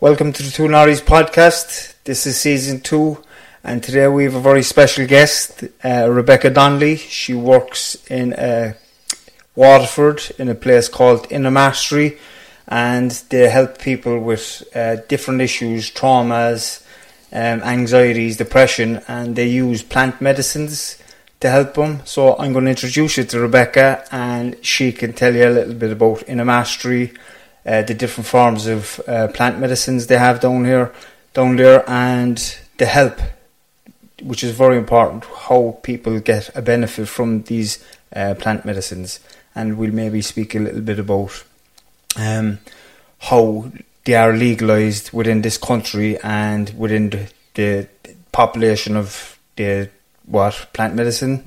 Welcome to the Two Norries podcast. This is season two, and today we have a very special guest, uh, Rebecca Donnelly. She works in uh, Waterford in a place called Inner Mastery, and they help people with uh, different issues, traumas, um, anxieties, depression, and they use plant medicines to help them. So I'm going to introduce you to Rebecca, and she can tell you a little bit about Inner Mastery uh, the different forms of uh, plant medicines they have down here, down there, and the help, which is very important. How people get a benefit from these uh, plant medicines, and we'll maybe speak a little bit about um, how they are legalized within this country and within the, the population of the what plant medicine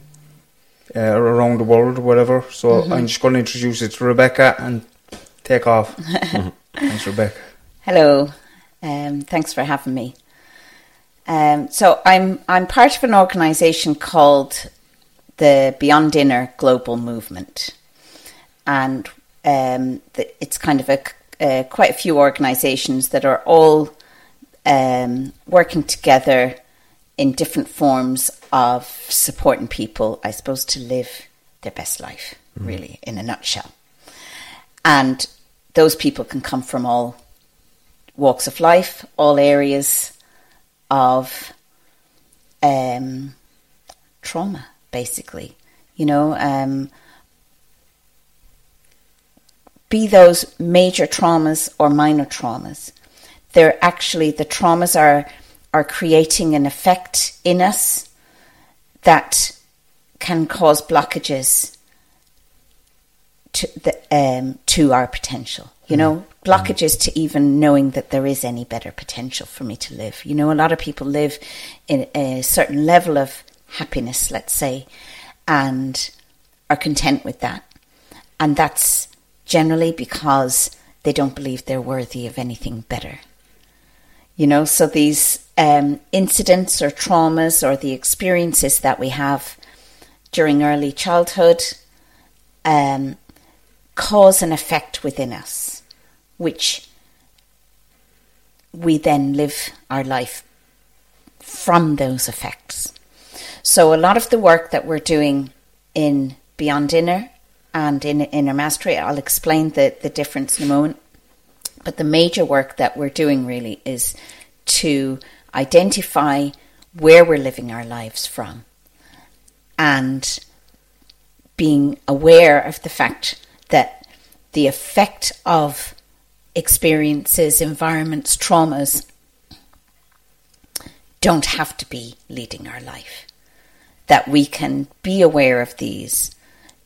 uh, around the world, whatever. So I'm just going to introduce it to Rebecca and take off. Thanks, Rebecca. Hello, um, thanks for having me. Um, so I'm I'm part of an organisation called the Beyond Inner Global Movement, and um, the, it's kind of a uh, quite a few organisations that are all um, working together in different forms of supporting people, I suppose, to live their best life, really, in a nutshell. And those people can come from all walks of life, all areas of um, trauma, basically. You know, um, be those major traumas or minor traumas. They're actually, the traumas are, are creating an effect in us that can cause blockages to the um, to our potential. You know, blockages to even knowing that there is any better potential for me to live. You know, a lot of people live in a certain level of happiness, let's say, and are content with that, and that's generally because they don't believe they're worthy of anything better. You know, so these um, incidents or traumas or the experiences that we have during early childhood um, cause and effect within us, which we then live our life from those effects. So, a lot of the work that we're doing in Beyond Inner and in Inner Mastery, I'll explain the, the difference in a moment. But the major work that we're doing really is to identify where we're living our lives from and being aware of the fact that the effect of experiences, environments, traumas don't have to be leading our life. That we can be aware of these,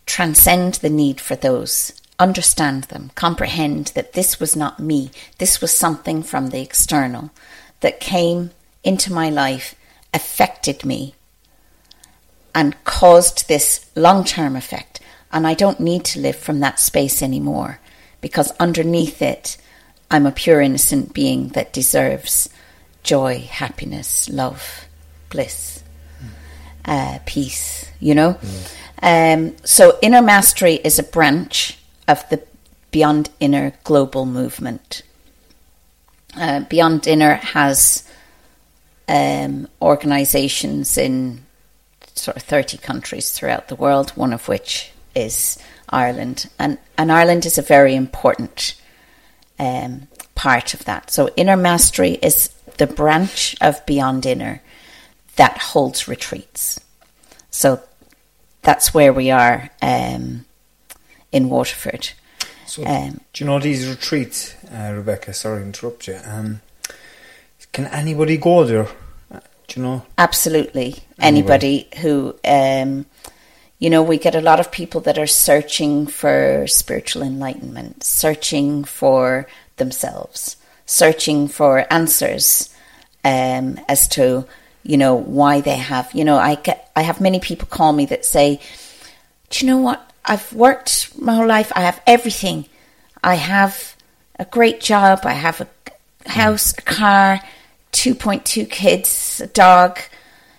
transcend the need for those, understand them, comprehend that this was not me, this was something from the external that came into my life, affected me, and caused this long term effect. And I don't need to live from that space anymore because underneath it, I'm a pure innocent being that deserves joy, happiness, love, bliss, uh, peace, you know? Um, so, Inner Mastery is a branch of the Beyond Inner global movement. Uh, Beyond Inner has um, organizations in sort of 30 countries throughout the world, one of which is Ireland, and and Ireland is a very important um, part of that. So inner mastery is the branch of Beyond Inner that holds retreats. So that's where we are um, in Waterford. So, Um, do you know these retreats, uh, Rebecca? Sorry to interrupt you. Um, can anybody go there? Uh, Do you know? Absolutely. Anybody who, um, you know, we get a lot of people that are searching for spiritual enlightenment, searching for themselves, searching for answers um, as to, you know, why they have. You know, I get, I have many people call me that say, "Do you know what? I've worked my whole life. I have everything. I have a great job. I have a house, a car, 2.2 kids, a dog,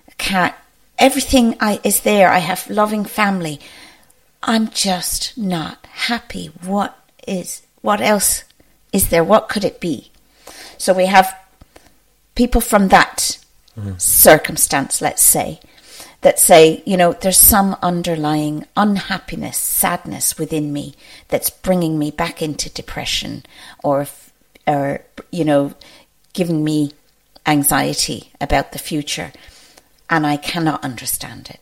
a cat. Everything I, is there. I have loving family. I'm just not happy. What is, what else is there? What could it be? So we have people from that mm-hmm. circumstance, let's say, that say, you know, there's some underlying unhappiness, sadness within me that's bringing me back into depression or, or you know, giving me anxiety about the future. And I cannot understand it.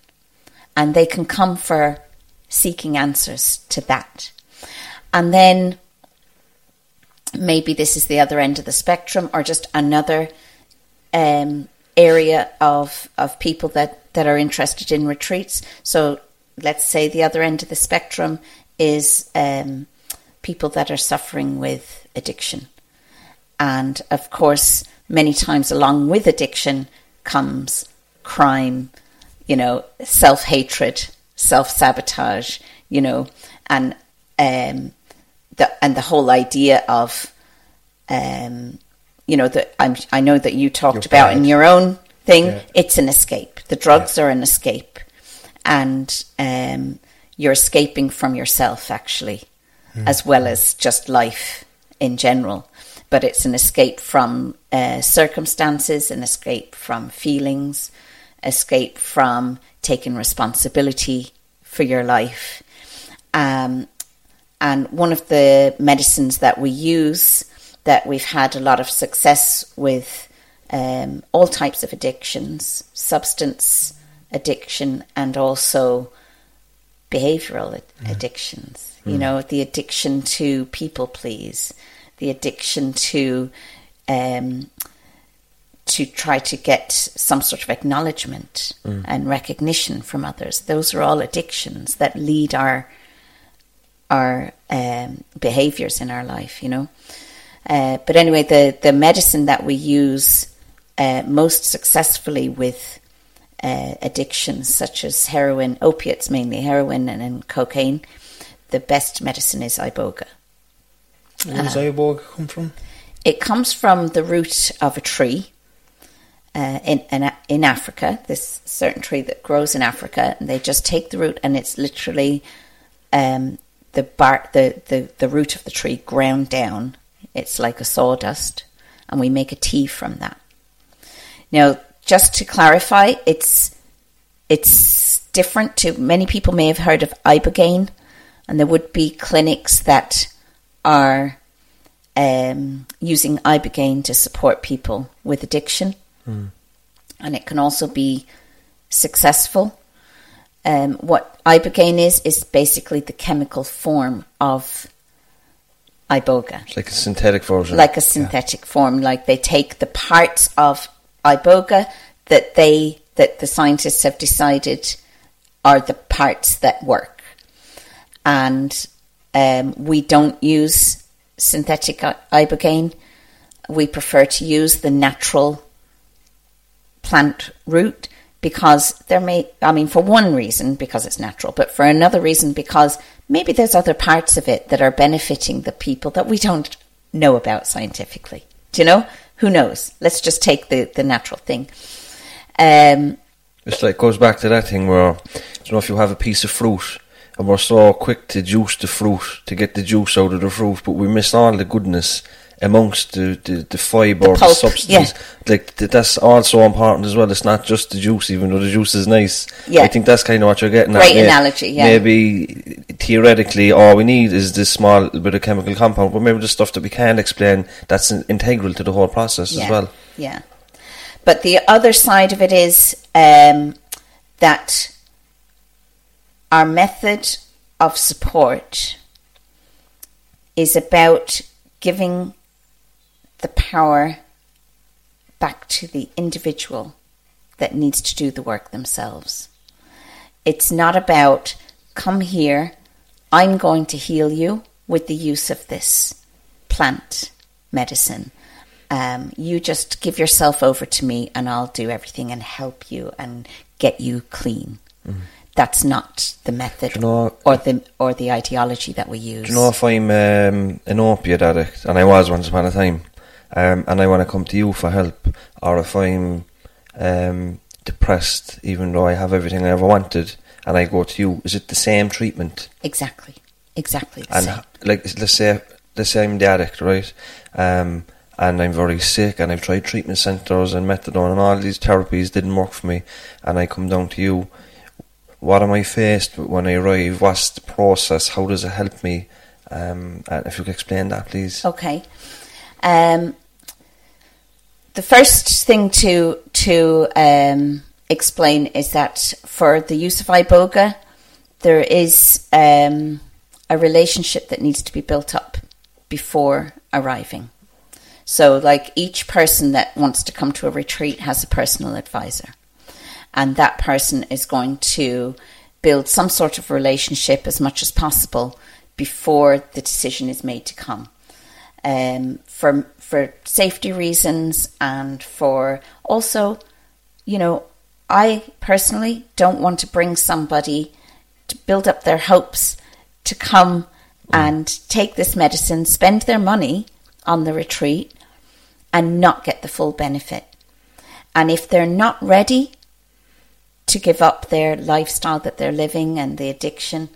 And they can come for seeking answers to that. And then maybe this is the other end of the spectrum or just another um, area of of people that that are interested in retreats. So let's say the other end of the spectrum is um, people that are suffering with addiction, and of course, many times along with addiction comes crime, you know, self hatred, self sabotage, you know, and um, the and the whole idea of um, you know that I'm, I know that you talked You're about in your own thing. Yeah. It's an escape. The drugs are an escape, and um, you're escaping from yourself actually, as well as just life in general. But it's an escape from uh, circumstances, an escape from feelings, escape from taking responsibility for your life. Um, and one of the medicines that we use that we've had a lot of success with um, all types of addictions, substance addiction, and also behavioral ad- addictions. You know, the addiction to people please, the addiction to um, to try to get some sort of acknowledgement and recognition from others. Those are all addictions that lead our our um, behaviors in our life, you know. Uh, but anyway, the, the medicine that we use uh, most successfully with uh, addictions such as heroin, opiates mainly, heroin and, and cocaine, the best medicine is iboga. Where does iboga come from? It comes from the root of a tree uh, in, in in Africa. This certain tree that grows in Africa, and they just take the root, and it's literally um, the bar, the, the the root of the tree ground down. It's like a sawdust, and we make a tea from that. Now, just to clarify, it's it's different to many people may have heard of ibogaine, and there would be clinics that are um, using ibogaine to support people with addiction, and it can also be successful. Um, what ibogaine is is basically the chemical form of iboga It's like a synthetic version. like a synthetic form. Like they take the parts of iboga that they that the scientists have decided are the parts that work, and um, we don't use synthetic ibogaine. We prefer to use the natural plant root because there may I mean for one reason because it's natural but for another reason because maybe there's other parts of it that are benefiting the people that we don't know about scientifically. Do you know? Who knows? Let's just take the the natural thing. Um It's like goes back to that thing where you know if you have a piece of fruit and we're so quick to juice the fruit to get the juice out of the fruit, but we miss all the goodness amongst the, the, the fibre, the, pulp, substance. yeah. Like th- that's also important as well. It's not just the juice, even though the juice is nice. Yeah. I think that's kind of what you're getting. Great at. Analogy, yeah. Maybe theoretically, all we need is this small bit of chemical compound, but maybe the stuff that we can't explain that's integral to the whole process yeah, as well. Yeah. But the other side of it is um, that our method of support is about giving the power back to the individual that needs to do the work themselves. It's not about, come here, I'm going to heal you with the use of this plant medicine. Um, you just give yourself over to me and I'll do everything and help you and get you clean. That's not the method you know- or the or the ideology that we use. Do you know if I'm um, an opiate addict, and I was once upon a time, um, and I want to come to you for help, or if I'm um, depressed, even though I have everything I ever wanted, and I go to you, is it the same treatment? exactly, exactly the And same. like, let's say, let's say I'm the addict, right? Um, and I'm very sick, and I've tried treatment centres and methadone, and all these therapies didn't work for me, and I come down to you. What am I faced with when I arrive? What's the process? How does it help me? Um, and if you could explain that, please. Okay. Um, the first thing to to um, explain is that for the use of iboga, there is um, a relationship that needs to be built up before arriving. So, like each person that wants to come to a retreat has a personal advisor, and that person is going to build some sort of relationship as much as possible before the decision is made to come um, for for safety reasons and for also, you know, I personally don't want to bring somebody to build up their hopes to come mm. and take this medicine, spend their money on the retreat, and not get the full benefit. And if they're not ready to give up their lifestyle that they're living and the addiction,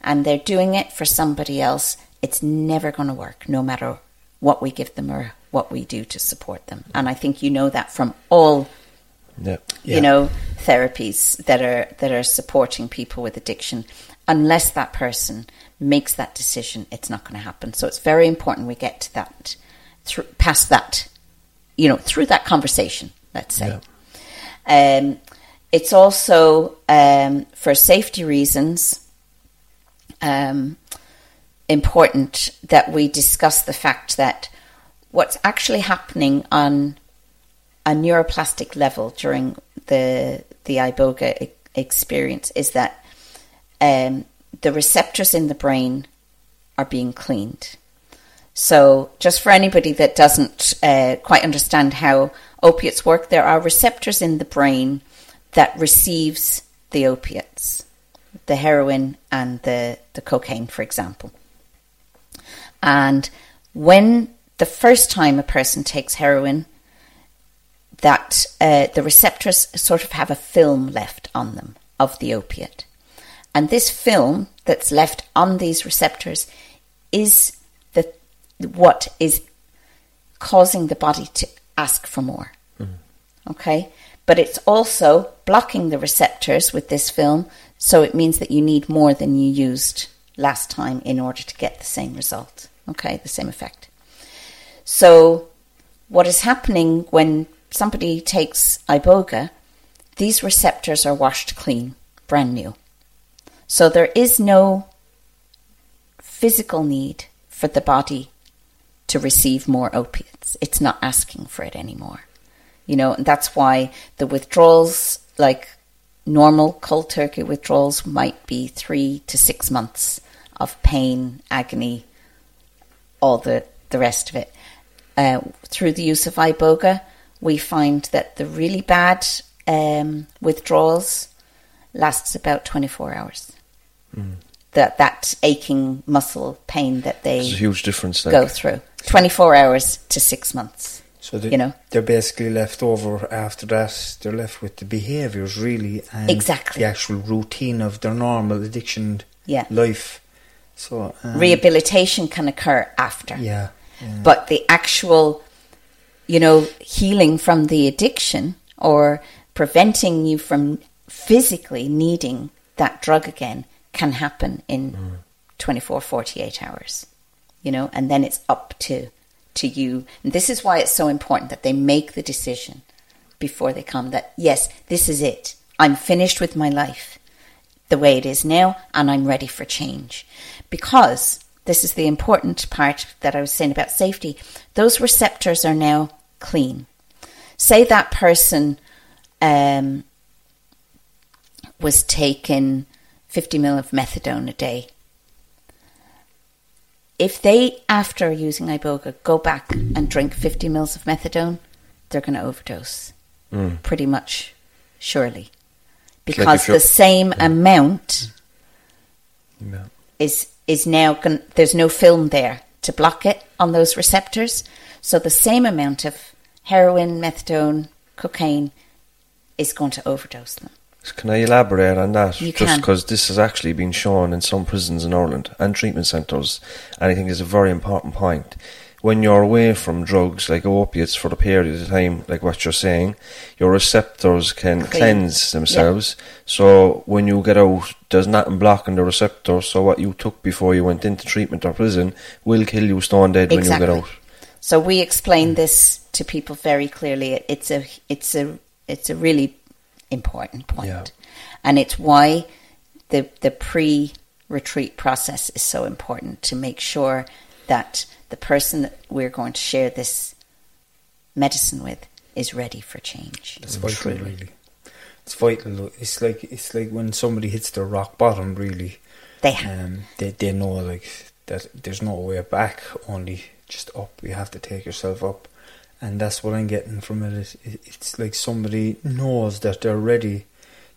and they're doing it for somebody else, it's never going to work, no matter what we give them or what we do to support them. And I think you know that from all Yeah. you know therapies that are that are supporting people with addiction. Unless that person makes that decision it's not going to happen. So it's very important we get to that through past that you know through that conversation let's say. Um, it's also um, for safety reasons um, important that we discuss the fact that what's actually happening on a neuroplastic level during the the iboga experience is that um, the receptors in the brain are being cleaned. So, just for anybody that doesn't uh, quite understand how opiates work, there are receptors in the brain that receives the opiates, the heroin and the, the cocaine, for example. And when the first time a person takes heroin, that uh, the receptors sort of have a film left on them of the opiate. And this film that's left on these receptors is the what is causing the body to ask for more. Okay? But it's also blocking the receptors with this film, so it means that you need more than you used last time in order to get the same result. Okay, the same effect. So, what is happening when somebody takes iboga, these receptors are washed clean, brand new. So, there is no physical need for the body to receive more opiates. It's not asking for it anymore. You know, and that's why the withdrawals, like normal cold turkey withdrawals, might be three to six months of pain, agony, all the, the rest of it. Uh, through the use of iboga, we find that the really bad um, withdrawals lasts about 24 hours. That that aching muscle pain that they It's a huge difference. Like. go through 24 hours to six months. So they, You know. they're basically left over after that. They're left with the behaviours really, and Exactly. the actual routine of their normal addiction Yeah. life. So um, Rehabilitation can occur after. Yeah, but the actual, you know, healing from the addiction or preventing you from physically needing that drug again can happen in 24, 48 hours, you know, and then it's up to, to you. And this is why it's so important that they make the decision before they come that, yes, this is it. I'm finished with my life the way it is now and I'm ready for change. Because this is the important part that I was saying about safety. Those receptors are now clean. Say that person um, was taking 50 mil of methadone a day. If they, after using Iboga, go back and drink 50 mils of methadone, they're going to overdose. Pretty much, surely. Like Because you're- the same amount Yeah. is is now gon- there's no film there to block it on those receptors. So the same amount of heroin, methadone, cocaine is going to overdose them. Can I elaborate on that? You Just because this has actually been shown in some prisons in Ireland and treatment centres, and I think is a very important point. When you're away from drugs like opiates for a period of time, like what you're saying, your receptors can Clean. cleanse themselves. So when you get out, there's nothing blocking the receptors. So what you took before you went into treatment or prison will kill you stone dead when you get out. So we explain this to people very clearly. It's a it's a it's a really important point. Yeah. and it's why the the pre retreat process is so important to make sure that the person that we're going to share this medicine with is ready for change. It's vital, Truly. really. It's vital. It's like it's like when somebody hits their rock bottom. Really, They have. um, they they know like that. There's no way back. Only just up. You have to take yourself up, and that's what I'm getting from it. It- it- It's like somebody knows that they're ready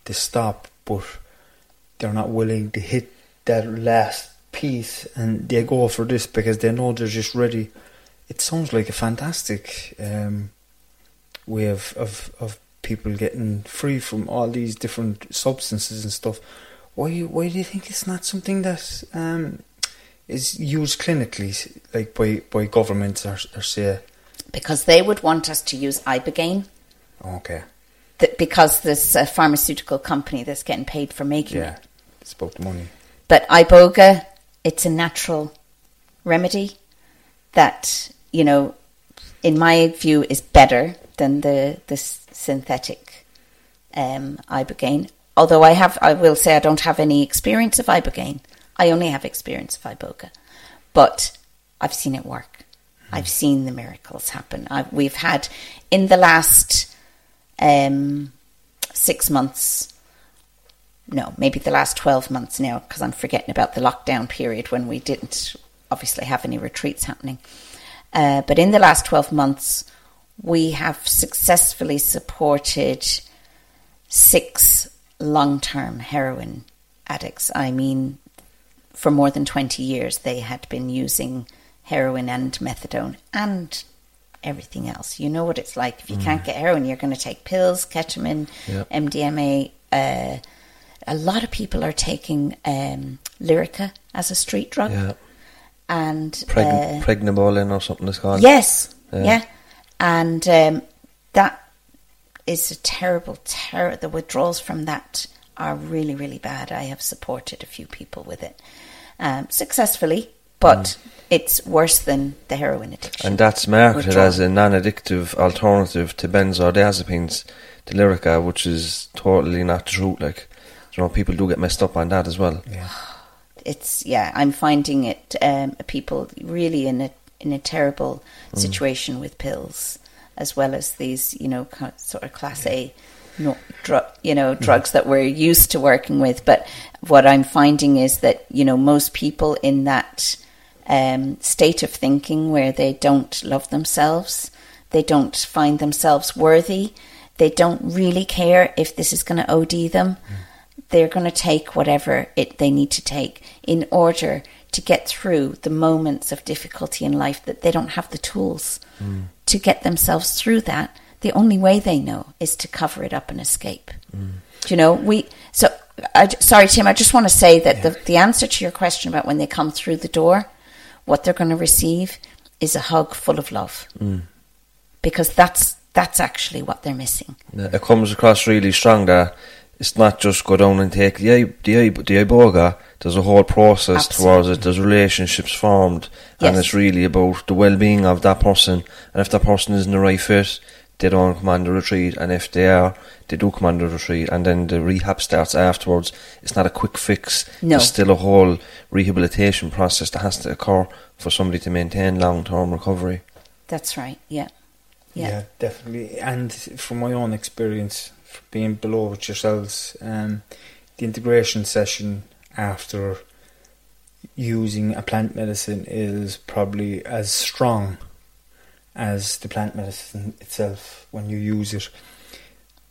to stop, but they're not willing to hit that last piece, and they go for this because they know they're just ready. It sounds like a fantastic um, way of, of, of people getting free from all these different substances and stuff. Why why do you think it's not something that um, is used clinically, like by, by governments or, or say, because they would want us to use ibogaine okay, th- because there's a pharmaceutical company that's getting paid for making yeah, it. it's about the money. But iboga, it's a natural remedy that you know, in my view, is better than the the synthetic um, ibogaine. Although I have, I will say, I don't have any experience of ibogaine. I only have experience of iboga, but I've seen it work. I've seen the miracles happen. i we've had in the last um, six months no, maybe the last 12 months now, because I'm forgetting about the lockdown period when we didn't obviously have any retreats happening. Uh, but in the last 12 months, we have successfully supported six long term heroin addicts. I mean, for more than 20 years, they had been using heroin and methadone and everything else. You know what it's like. If you can't get heroin, you're going to take pills, ketamine, Yep. MDMA. Uh, a lot of people are taking um, Lyrica as a street drug. Yeah. And Preg- uh, Pregnabolin or something it's called. Yes, Yeah. yeah, and um, that is a terrible, terror. The withdrawals from that are really, really bad. I have supported a few people with it um, successfully, but it's worse than the heroin addiction. And that's marketed Withdrawal. as a non-addictive alternative to benzodiazepines, to Lyrica, which is totally not truth. Like, you know, people do get messed up on that as well. Yeah. it's yeah i'm finding it um, people really in a in a terrible situation with pills as well as these you know sort of class a no, dru- you know drugs that we're used to working with. But what i'm finding is that you know most people in that um, state of thinking where they don't love themselves they don't find themselves worthy they don't really care if this is going to od them they're going to take whatever it they need to take in order to get through the moments of difficulty in life that they don't have the tools to get themselves through that the only way they know is to cover it up and escape do you know we so I, sorry tim i just want to say that the, the answer to your question about when they come through the door what they're going to receive is a hug full of love. Mm. Because that's that's actually what they're missing. Yeah, It comes across really strong that it's not just go down and take the i- the i- the iboga. There's a whole process towards it. There's relationships formed, and it's really about the well-being of that person. And if that person isn't the right fit, they don't come on the retreat. And if they are, they do come on the retreat, and then the rehab starts afterwards. It's not a quick fix. No. There's still a whole rehabilitation process that has to occur for somebody to maintain long-term recovery. That's right. Yeah. Yeah. Yeah, definitely. And from my own experience, f- being below with yourselves, um, the integration session after using a plant medicine is probably as strong as the plant medicine itself when you use it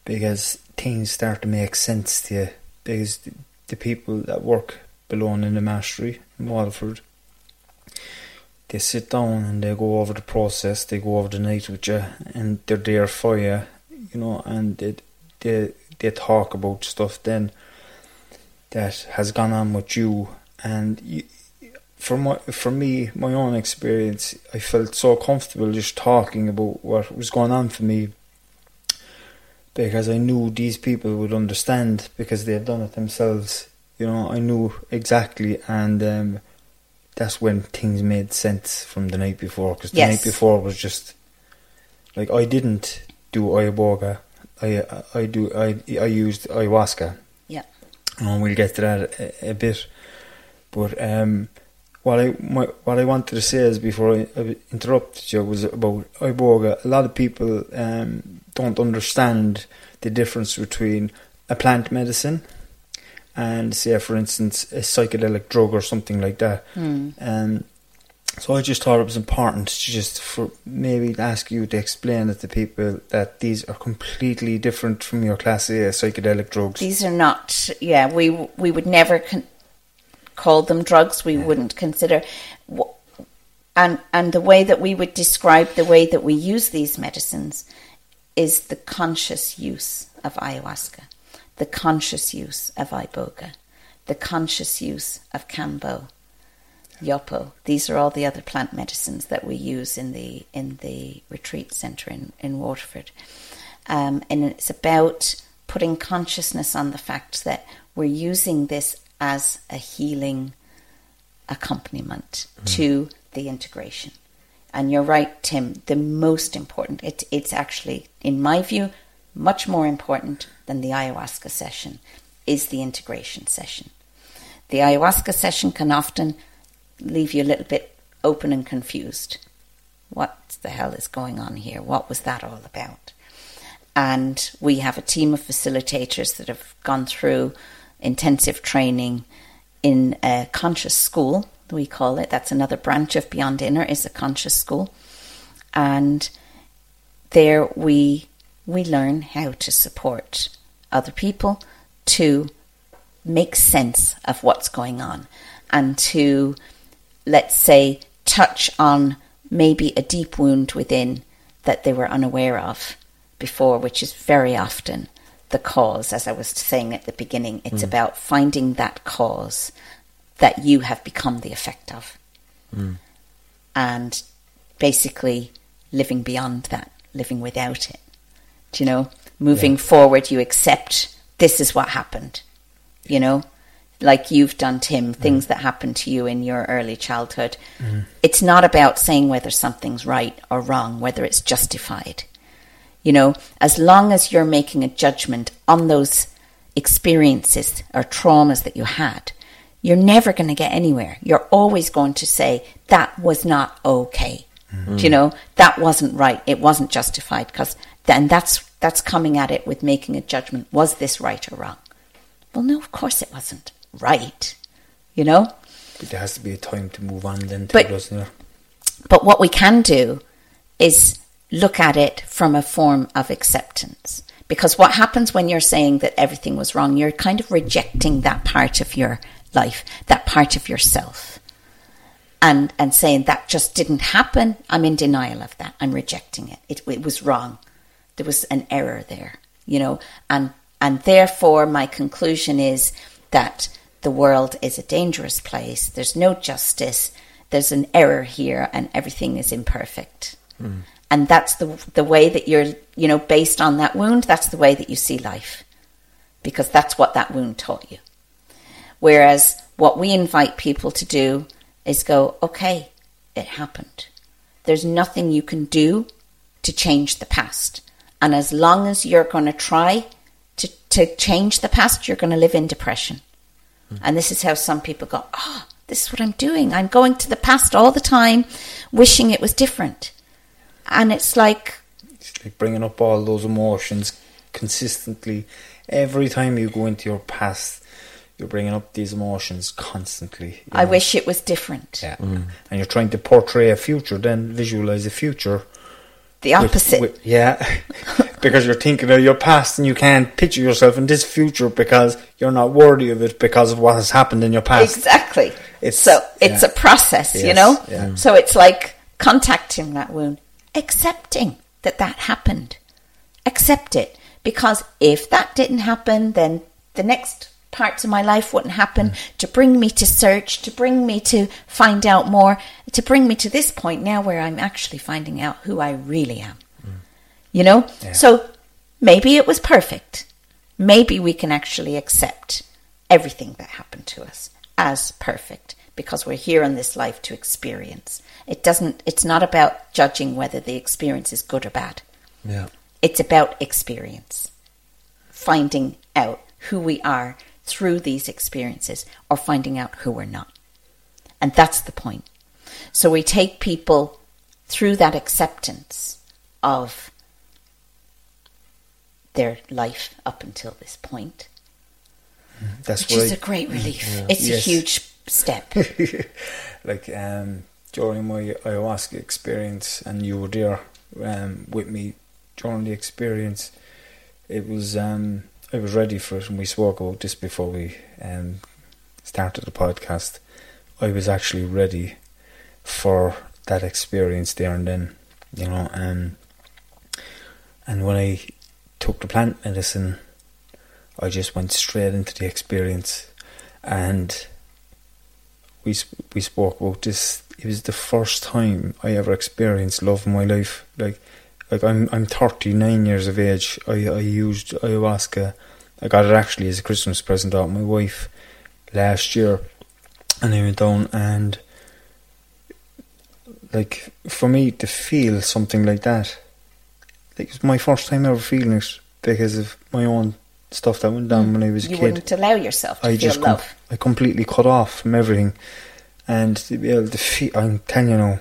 because things start to make sense to you because the, the people that work below in the mastery in Waterford they sit down and they go over the process, they go over the night with you, and they're there for you, you know, and they they they talk about stuff then that has gone on with you, and you, for my for me, my own experience, I felt so comfortable just talking about what was going on for me because I knew these people would understand because they had done it themselves. You know, I knew exactly, and um, that's when things made sense from the night before. Because the Yes. night before was just like I didn't do ayahuasca. I I do I I used ayahuasca. Yeah. And we'll get to that a, a bit. But um, what I my, what I wanted to say is before I, I interrupted you was about iboga. A lot of people um, don't understand the difference between a plant medicine and, say, for instance, a psychedelic drug or something like that. Um, so I just thought it was important to just for maybe ask you to explain it to people that these are completely different from your class A uh, psychedelic drugs. These are not. Yeah, we we would never con- call them drugs. We wouldn't consider. And and the way that we would describe the way that we use these medicines is the conscious use of ayahuasca, the conscious use of iboga, the conscious use of kambo, yopo. These are all the other plant medicines that we use in the in the retreat center in in Waterford, um, and it's about putting consciousness on the fact that we're using this as a healing accompaniment to the integration. And you're right, Tim. The most important, it, it's actually, in my view, much more important than the ayahuasca session is the integration session. The ayahuasca session can often leave you a little bit open and confused. What the hell is going on here? What was that all about? And we have a team of facilitators that have gone through intensive training in a conscious school, we call it. That's another branch of Beyond Inner is a conscious school. And there we we learn how to support other people to make sense of what's going on and to let's say touch on maybe a deep wound within that they were unaware of before which is very often the cause. As i was saying at the beginning it's mm. about finding that cause that you have become the effect of. Mm. And basically living beyond that living without it. Do you know? Moving forward you accept this is what happened. You know like you've done tim things mm. that happened to you in your early childhood. Mm. It's not about saying whether something's right or wrong whether it's justified. You know as long as you're making a judgment on those experiences or traumas that you had you're never going to get anywhere. You're always going to say that was not okay. Mm. Do you know? That wasn't right. It wasn't justified. Because then that's that's coming at it with making a judgment. Was this right or wrong? Well no of course it wasn't right you know But there has to be a time to move on then, too, But- doesn't there? but what we can do is look at it from a form of acceptance. Because what happens when you're saying that everything was wrong, you're kind of rejecting that part of your life, that part of yourself. And, and saying that just didn't happen. I'm in denial of that. I'm rejecting it. It, it was wrong. There was an error there, you know, and, and therefore my conclusion is that the world is a dangerous place. There's no justice there's an error here and everything is imperfect. Hmm. And that's the the way that you're, you know, based on that wound, that's the way that you see life. Because that's what that wound taught you. Whereas what we invite people to do is go, okay, it happened. There's nothing you can do to change the past. And as long as you're going to try to, to change the past, you're going to live in depression. And this is how some people go, ah, this is what I'm doing. I'm going to the past all the time, wishing it was different. And it's like, It's like bringing up all those emotions consistently. Every time you go into your past, you're bringing up these emotions constantly. I know. wish it was different. Yeah. And you're trying to portray a future, then visualize a future. The opposite. with- yeah. because you're thinking of your past and you can't picture yourself in this future because you're not worthy of it because of what has happened in your past. Exactly. It's- so it's yeah. a process, you know? yeah. So it's like contacting that wound, accepting that that happened. Accept it. Because if that didn't happen, then the next parts of my life wouldn't happen mm. to bring me to search, to bring me to find out more, to bring me to this point now where I'm actually finding out who I really am. Mm. You know? So maybe it was perfect. Maybe we can actually accept everything that happened to us as perfect because we're here in this life to experience. It doesn't it's not about judging whether the experience is good or bad. Yeah. It's about experience. Finding out who we are through these experiences or finding out who we're not. And that's the point. So we take people through that acceptance of their life up until this point, That's which is a great relief. It's a huge step. like um, during my ayahuasca experience, and you were there um, with me during the experience. It was um, I was ready for it, and we spoke about this before we um, started the podcast. I was actually ready for that experience there and then, you know. Um, and when I took the plant medicine, I just went straight into the experience, and we we spoke about this. It was the first time I ever experienced love in my life. Like, like I'm I'm 39 years of age. I I used ayahuasca. I got it actually as a Christmas present out my wife last year, and I went down and like for me to feel something like that, like it's my first time ever feeling it because of my own stuff that went down mm. when I was a you kid. wouldn't allow yourself to I just com-. I completely cut off from everything, and to be able to feel. I'm telling you now,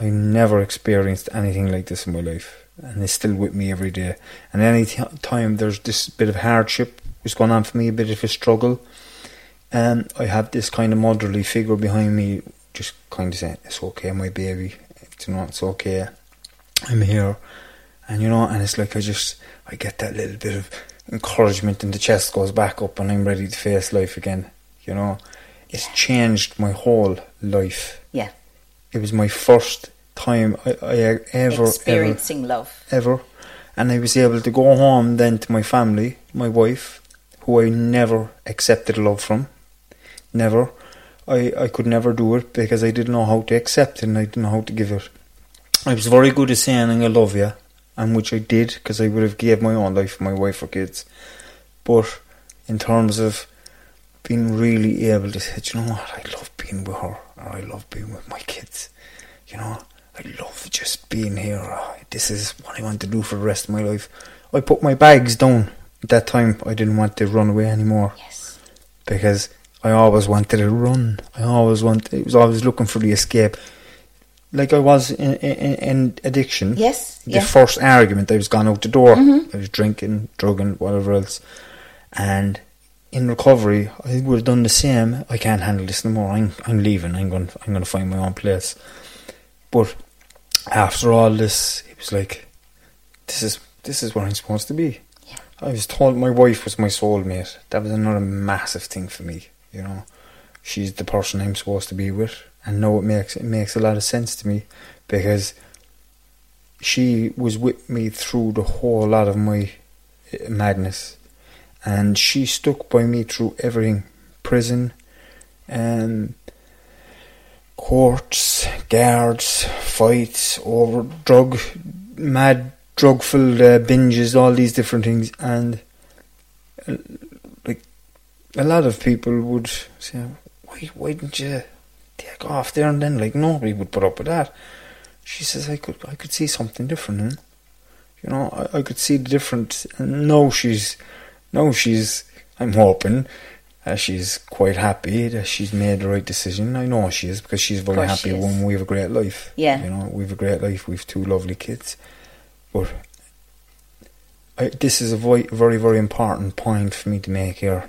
I never experienced anything like this in my life, and it's still with me every day. And any time there's this bit of hardship was going on for me, a bit of a struggle, and I have this kind of motherly figure behind me, just kind of saying, "It's okay, my baby. You know, it's okay. I'm here." And you know, and it's like I just I get that little bit of encouragement and the chest goes back up and I'm ready to face life again. You know. It's changed my whole life. Yeah. It was my first time I, I ever ever Experiencing love. ever. And I was able to go home then to my family, my wife, who I never accepted love from. Never. I, I could never do it because I didn't know how to accept it and I didn't know how to give it. I was very good at saying I love you, and which I did because I would have gave my own life for my wife or kids. But in terms of being really able to say, "Do you know what, I love being with her, I love being with my kids. You know, I love just being here. Oh, this is what I want to do for the rest of my life. I put my bags down at that time. I didn't want to run away anymore Yes. because I always wanted to run. I always want. I was always looking for the escape. Like I was in, in, in addiction. Yes, The yeah. first argument, I was gone out the door. Mhm. I was drinking, drugging, whatever else. And in recovery, I would have done the same. I can't handle this no more. I'm, I'm leaving. I'm going. I'm going to find my own place. But after all this, it was like, this is this is where I'm supposed to be. Yeah. I was told my wife was my soulmate. That was another massive thing for me. You know, she's the person I'm supposed to be with, and now it makes it makes a lot of sense to me because she was with me through the whole lot of my uh, madness, and she stuck by me through everything, prison, and courts, guards, fights over drug, mad drug filled uh, binges, all these different things, and uh, like a lot of people would say, "Why, why didn't you take off there and then?" Like nobody would put up with that. She says, "I could, I could see something different." In. You know, I, I could see the difference. And no, she's, no, she's. I'm hoping uh, she's quite happy that she's made the right decision. I know she is because she's very happy when we have a great life. Yeah. you know, we have a great life. We have two lovely kids, but I, this is a very, very, very important point for me to make here.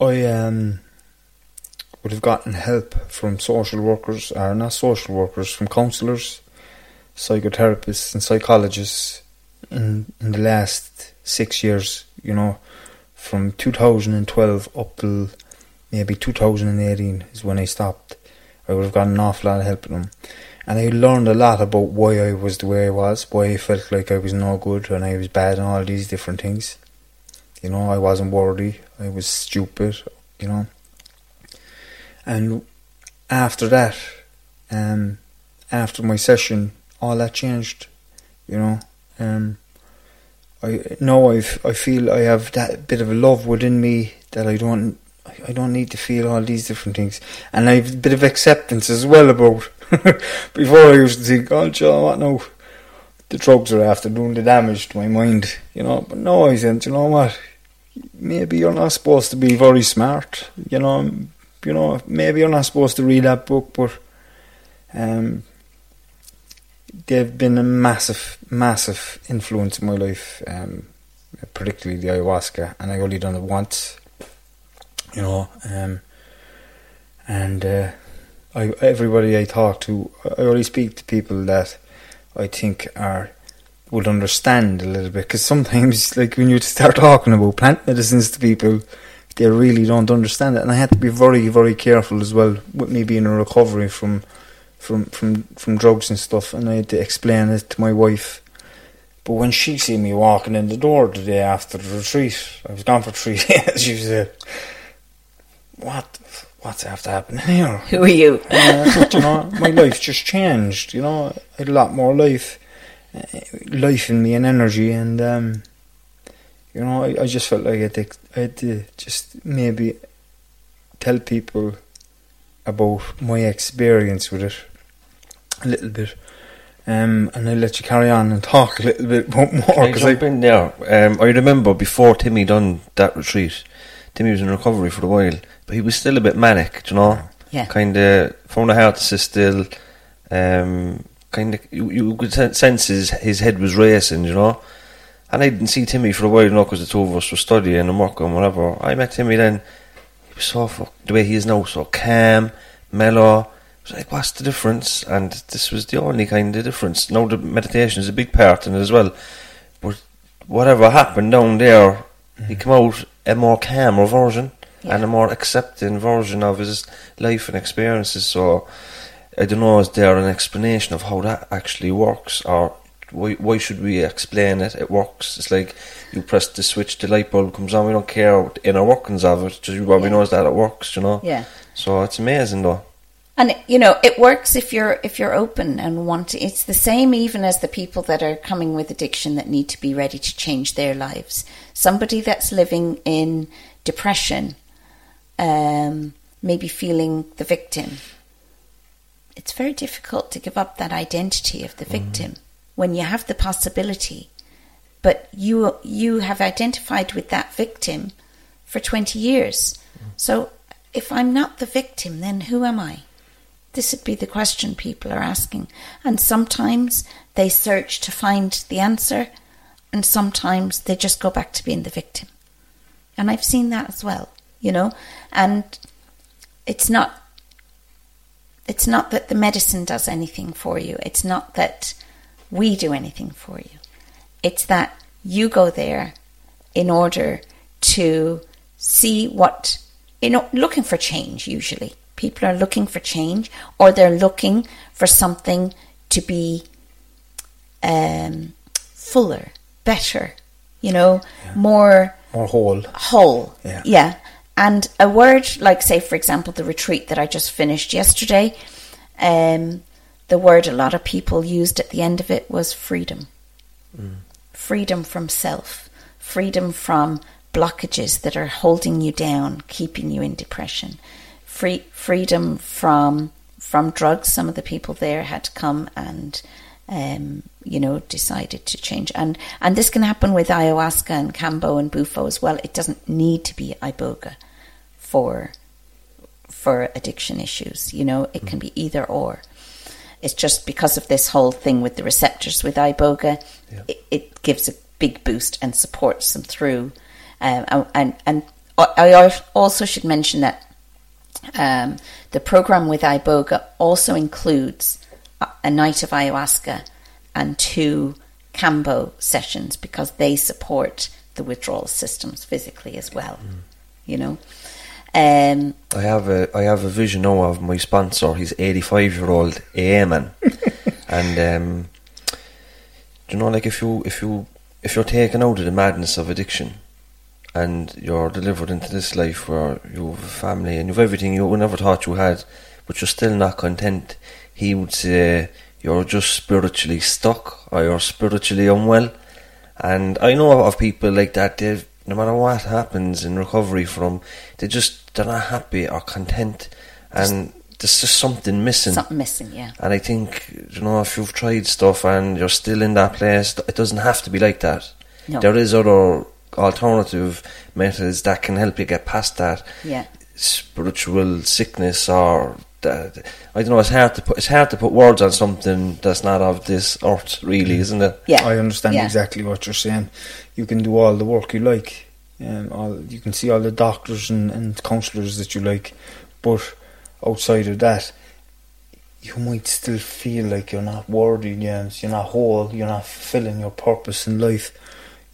I um would have gotten help from social workers, or not social workers, from counsellors, psychotherapists, and psychologists in in the last six years. You know, from 2012 up till maybe 2018 is when I stopped. I would have gotten an awful lot of help from them. And I learned a lot about why I was the way I was, why I felt like I was no good and I was bad and all these different things. You know, I wasn't worthy, I was stupid, you know. And after that, um, after my session, all that changed, you know. Um, I know I've, I feel I have that bit of a love within me that I don't I don't need to feel all these different things, and I've a bit of acceptance as well about. Before I used to think, oh, Joe, what now? The drugs are after doing the damage to my mind, you know. But no, I said, you know what? Maybe you're not supposed to be very smart, you know. You know, maybe you're not supposed to read that book, but um, they've been a massive, massive influence in my life, um, particularly the ayahuasca, and I only done it once, you know, um, and uh, I everybody I talk to, I only speak to people that I think are would understand a little bit, because sometimes, like when you start talking about plant medicines to people, they really don't understand it, and I had to be very, very careful as well with me being in recovery from from from from drugs and stuff, and I had to explain it to my wife. But when she see me walking in the door the day after the retreat, I was gone for three days. She said, "What? What's after happening here?" Who are you? Uh, you know, my life just changed. You know, I had a lot more life, uh, life in me and energy, and um, you know, I, I just felt like I had, to, I had to just maybe tell people about my experience with it a little bit. Um, and I'll let you carry on and talk a little bit more Can I because jump in there? Um, I remember before Timmy done that retreat, Timmy was in recovery for a while, but he was still a bit manic, do you know? Yeah. Kind of from the hard to sit still. Um, kind of, you, you could sense his, his head was racing, you know? And I didn't see Timmy for a while, you know, because the two of us were studying and working, and whatever. I met Timmy then. He was so fuck, the way he is now, so calm, mellow. Like, what's the difference? And this was the only kind of difference. Now the meditation is a big part in it as well. But whatever happened down there, he mm-hmm. came out a more calmer version and a more accepting version of his life and experiences. So I don't know, is there an explanation of how that actually works or why, why should we explain it? It works. It's like you press the switch, the light bulb comes on. We don't care the inner workings of it. Just what we know is that it works, you know. Yeah. So it's amazing, though. And you know, it works if you're if you're open and want to. It's the same even as the people that are coming with addiction that need to be ready to change their lives. Somebody that's living in depression, um, maybe feeling the victim. It's very difficult to give up that identity of the victim when you have the possibility, but you you have identified with that victim for twenty years. So if I'm not the victim, then who am I? This would be the question people are asking. And sometimes they search to find the answer, and sometimes they just go back to being the victim. And I've seen that as well, you know. And it's not it's not that the medicine does anything for you. It's not that we do anything for you. It's that you go there in order to see what you know looking for change usually people are looking for change or they're looking for something to be um, fuller better you know more more whole. whole Yeah. yeah and a word like, say, for example, the retreat that I just finished yesterday, um, the word a lot of people used at the end of it was freedom. Freedom from self, freedom from blockages that are holding you down, keeping you in depression, free freedom from from drugs. Some of the people there had come and um, you know decided to change, and and this can happen with ayahuasca and kambo and bufo as well. It doesn't need to be iboga for for addiction issues. You know, it can be either or. It's just because of this whole thing with the receptors with iboga, it, it gives a big boost and supports them through. Um, and and I also should mention that um, the program with iboga also includes a, night of ayahuasca and two kambo sessions because they support the withdrawal systems physically as well. You know. Um, I have a I have a vision now of my sponsor. He's eighty five year old Eamon, and um, do you know like if you if you if you're taken out of the madness of addiction, and you're delivered into this life where you have a family and you've everything you never thought you had, but you're still not content, he would say you're just spiritually stuck or you're spiritually unwell. And I know of people like that. They, no matter what happens in recovery from, they just they're not happy or content, and there's just something missing. something missing, yeah. And I think you know if you've tried stuff and you're still in that place, it doesn't have to be like that. No. There is other alternative methods that can help you get past that Yeah. spiritual sickness or that, I don't know. It's hard to put. It's hard to put words on something that's not of this earth, really, isn't it? Yeah. I understand Yeah. exactly what you're saying. You can do all the work you like. Um, all you can see all the doctors and, and counsellors that you like, but outside of that, you might still feel like you're not worthy. James. You're not whole. You're not fulfilling your purpose in life.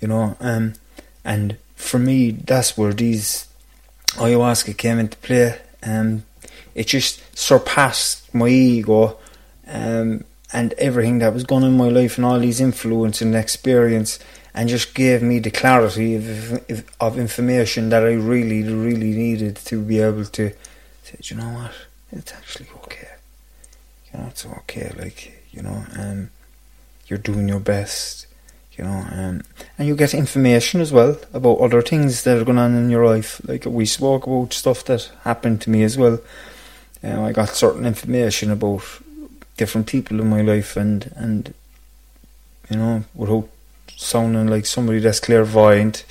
You know. Um, and for me, that's where these ayahuasca came into play. Um, it just surpassed my ego um, and everything that was going on in my life and all these influence and experience and just gave me the clarity of, of information that I really, really needed to be able to say, "Do you know what, it's actually okay. You know, it's okay. Like, you know, um, you're doing your best. You know, um, and you get information as well about other things that are going on in your life. Like we spoke about stuff that happened to me as well. Um, I got certain information about different people in my life, and and you know, without sounding like somebody that's clairvoyant,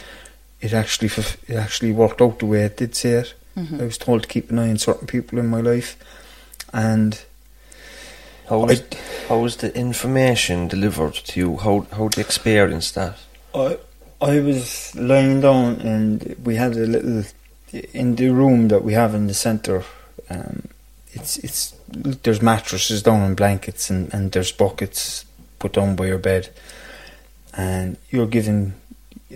it actually it actually worked out the way it did say it. I was told to keep an eye on certain people in my life, and How was, I- how was the information delivered to you? How how do you experience that? I I was lying down and we had a little in the room that we have in the centre. Um, it's it's there's mattresses down and blankets and, and there's buckets put down by your bed, and you're given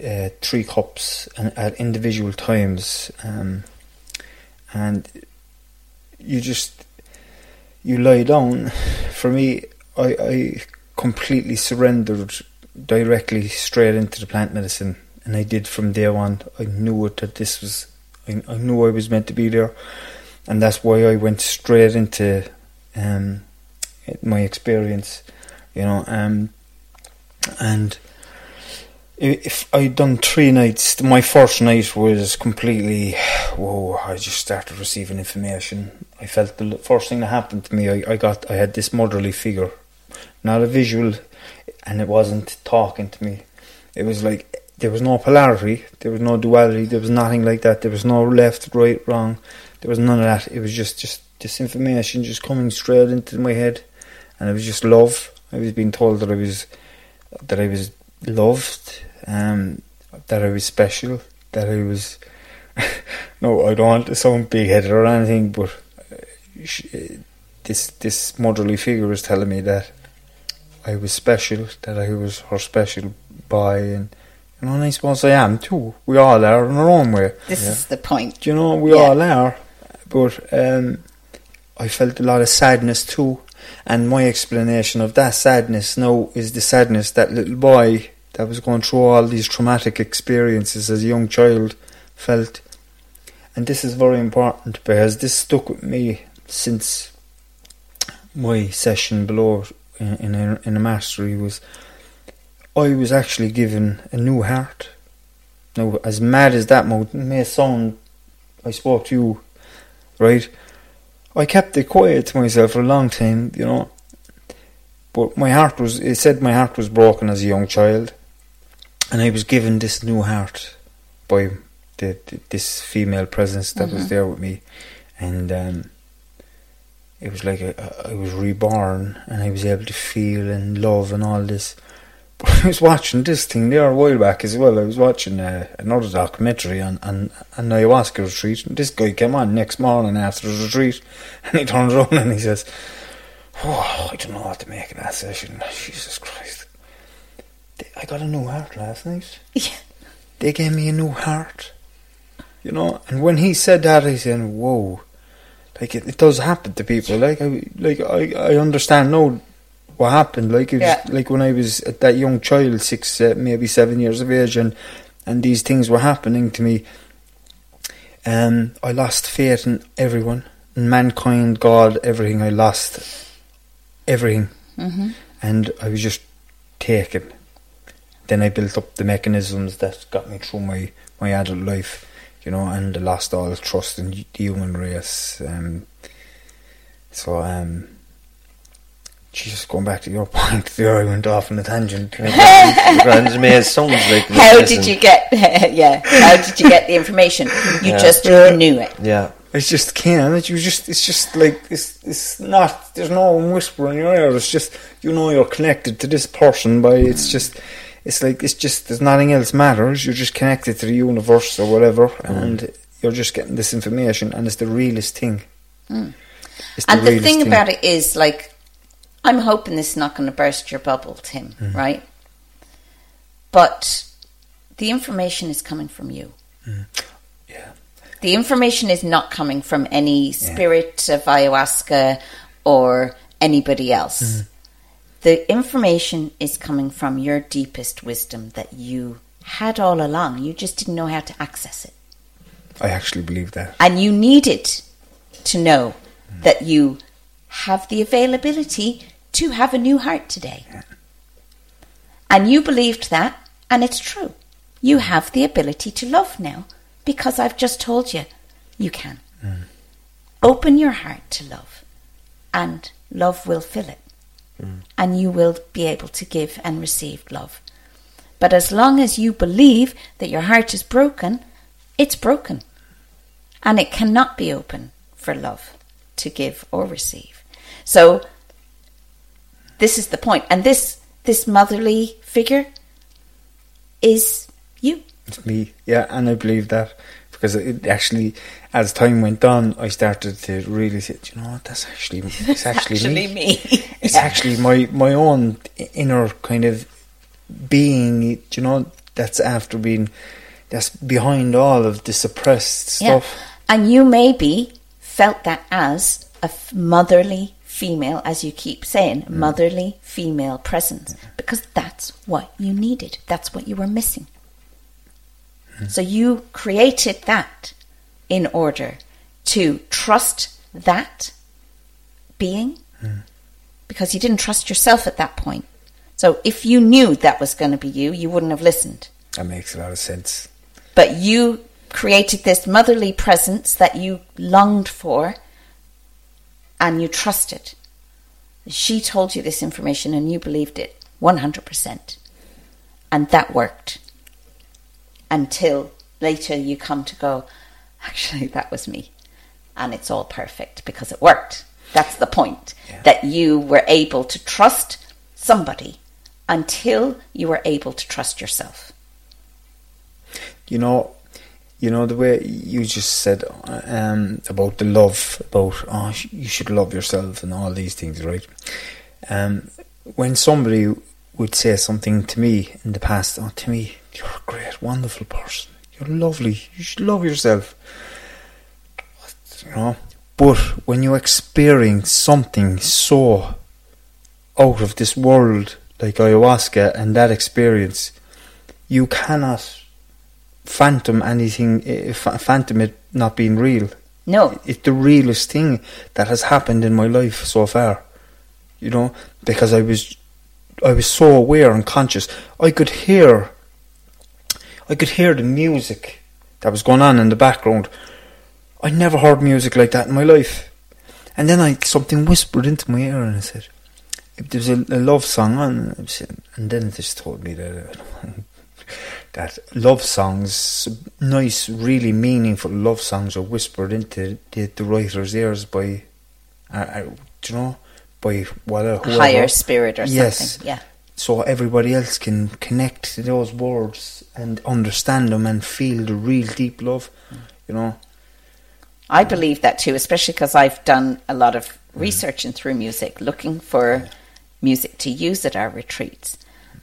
uh, three cups and, at individual times, um, and you just you lie down. For me, I, I completely surrendered directly straight into the plant medicine, and I did from day one. I knew it that this was, I, I knew I was meant to be there, and that's why I went straight into um, my experience, you know. Um, and if I'd done three nights, my first night was completely, whoa! I just started receiving information. I felt the first thing that happened to me, I, I got, I had this motherly figure, not a visual, and it wasn't talking to me. It was like there was no polarity, there was no duality, there was nothing like that. There was no left, right, wrong. There was none of that. It was just, just this information just coming straight into my head, and it was just love. I was being told that I was, that I was loved, um, that I was special, that I was. no, I don't want to sound big headed or anything, but uh, sh- uh, this this motherly figure was telling me that I was special, that I was her special boy, and you know, and I suppose I am too. We all are in our own way. This is the point. You know, we Yeah. all are. But um, I felt a lot of sadness too. And my explanation of that sadness now is the sadness that little boy that was going through all these traumatic experiences as a young child felt. and this is very important because this stuck with me since my session below in in a, in a mastery was I was actually given a new heart. Now, as mad as that may sound, I spoke to you, right? I kept it quiet to myself for a long time, you know. But my heart was, it said my heart was broken as a young child. And I was given this new heart by the, the this female presence that was there with me. And um, it was like I, I was reborn and I was able to feel and love and all this. But I was watching this thing there a while back as well. I was watching uh, another documentary on, on an ayahuasca retreat. And this guy came on next morning after the retreat and he turned around and he says, Oh, I don't know what to make of that session. Jesus Christ. I got a new heart last night. Yeah. They gave me a new heart. You know, and when he said that, I said, "Whoa!" Like it, it does happen to people. Like I, like I, I understand now what happened. Like it was, Yeah. like when I was that young child, six, uh, maybe seven years of age, and and these things were happening to me. Um, I lost faith in everyone, in mankind, God, everything. I lost everything, hmm and I was just taken. Then I built up the mechanisms that got me through my, my adult life, you know, and I lost all trust in the human race. Um, so, um, Jesus, going back to your point there, I went off on a tangent. Grand Maze sounds like. How listen, did you get? yeah. How did you get the information? You Yeah. just Yeah. knew it. Yeah, It's just can it you just it's just like it's it's not there's no whisper in your ear. It's just you know you're connected to this person by it's just it's like it's just there's nothing else matters. You're just connected to the universe or whatever mm. and you're just getting this information and it's the realest thing. Mm. It's And the realest thing about it is, like, I'm hoping this is not going to burst your bubble, Tim, Mm-hmm. right? But the information is coming from you. Mm. Yeah. The information is not coming from any spirit of ayahuasca or anybody else. The information is coming from your deepest wisdom that you had all along. You just didn't know how to access it. I actually believe that. And you needed to know that you have the availability to have a new heart today. And you believed that, and it's true. You have the ability to love now because I've just told you you can. Mm. Open your heart to love, and love will fill it. And you will be able to give and receive love. But as long as you believe that your heart is broken, it's broken. And it cannot be open for love to give or receive. So this is the point. And this this motherly figure is you. It's me, yeah, and I believe that because it actually, as time went on, I started to really say, "Do you know what? That's actually, it's actually, me. It's Yeah. actually my my own inner kind of being. You know that's after being that's behind all of the suppressed Yeah. stuff. And you maybe felt that as a f- motherly female, as you keep saying, mm. motherly female presence, because that's what you needed. That's what you were missing. So you created that in order to trust that being because you didn't trust yourself at that point. So if you knew that was going to be you, you wouldn't have listened That makes a lot of sense. but you created this motherly presence that you longed for and you trusted. She told you this information and you believed it 100%. And that worked until later you come to go, actually, that was me. And it's all perfect because it worked. That's the point. That you were able to trust somebody until you were able to trust yourself. you know, you know the way you just said um, about the love, about oh, you should love yourself and all these things, right? Um, when somebody would say something to me in the past, oh, Timmy, you're a great, wonderful person. You're lovely. You should love yourself. You know, but when you experience something so out of this world like ayahuasca and that experience, you cannot phantom anything, uh, phantom it not being real. No. It's the realest thing that has happened in my life so far. You know, because I was, I was so aware and conscious. I could hear, I could hear the music that was going on in the background. I never heard music like that in my life. And then I something whispered into my ear and I said, if there's a, a love song on, said- and then it just told me that uh, that love songs, nice, really meaningful love songs, are whispered into the, the writer's ears by, uh, uh, do you know, by what A whoever. higher spirit or Yes. something. Yeah. So everybody else can connect to those words and understand them and feel the real deep love, mm. you know. I believe that too, especially because I've done a lot of mm. research researching through music, looking for music to use at our retreats.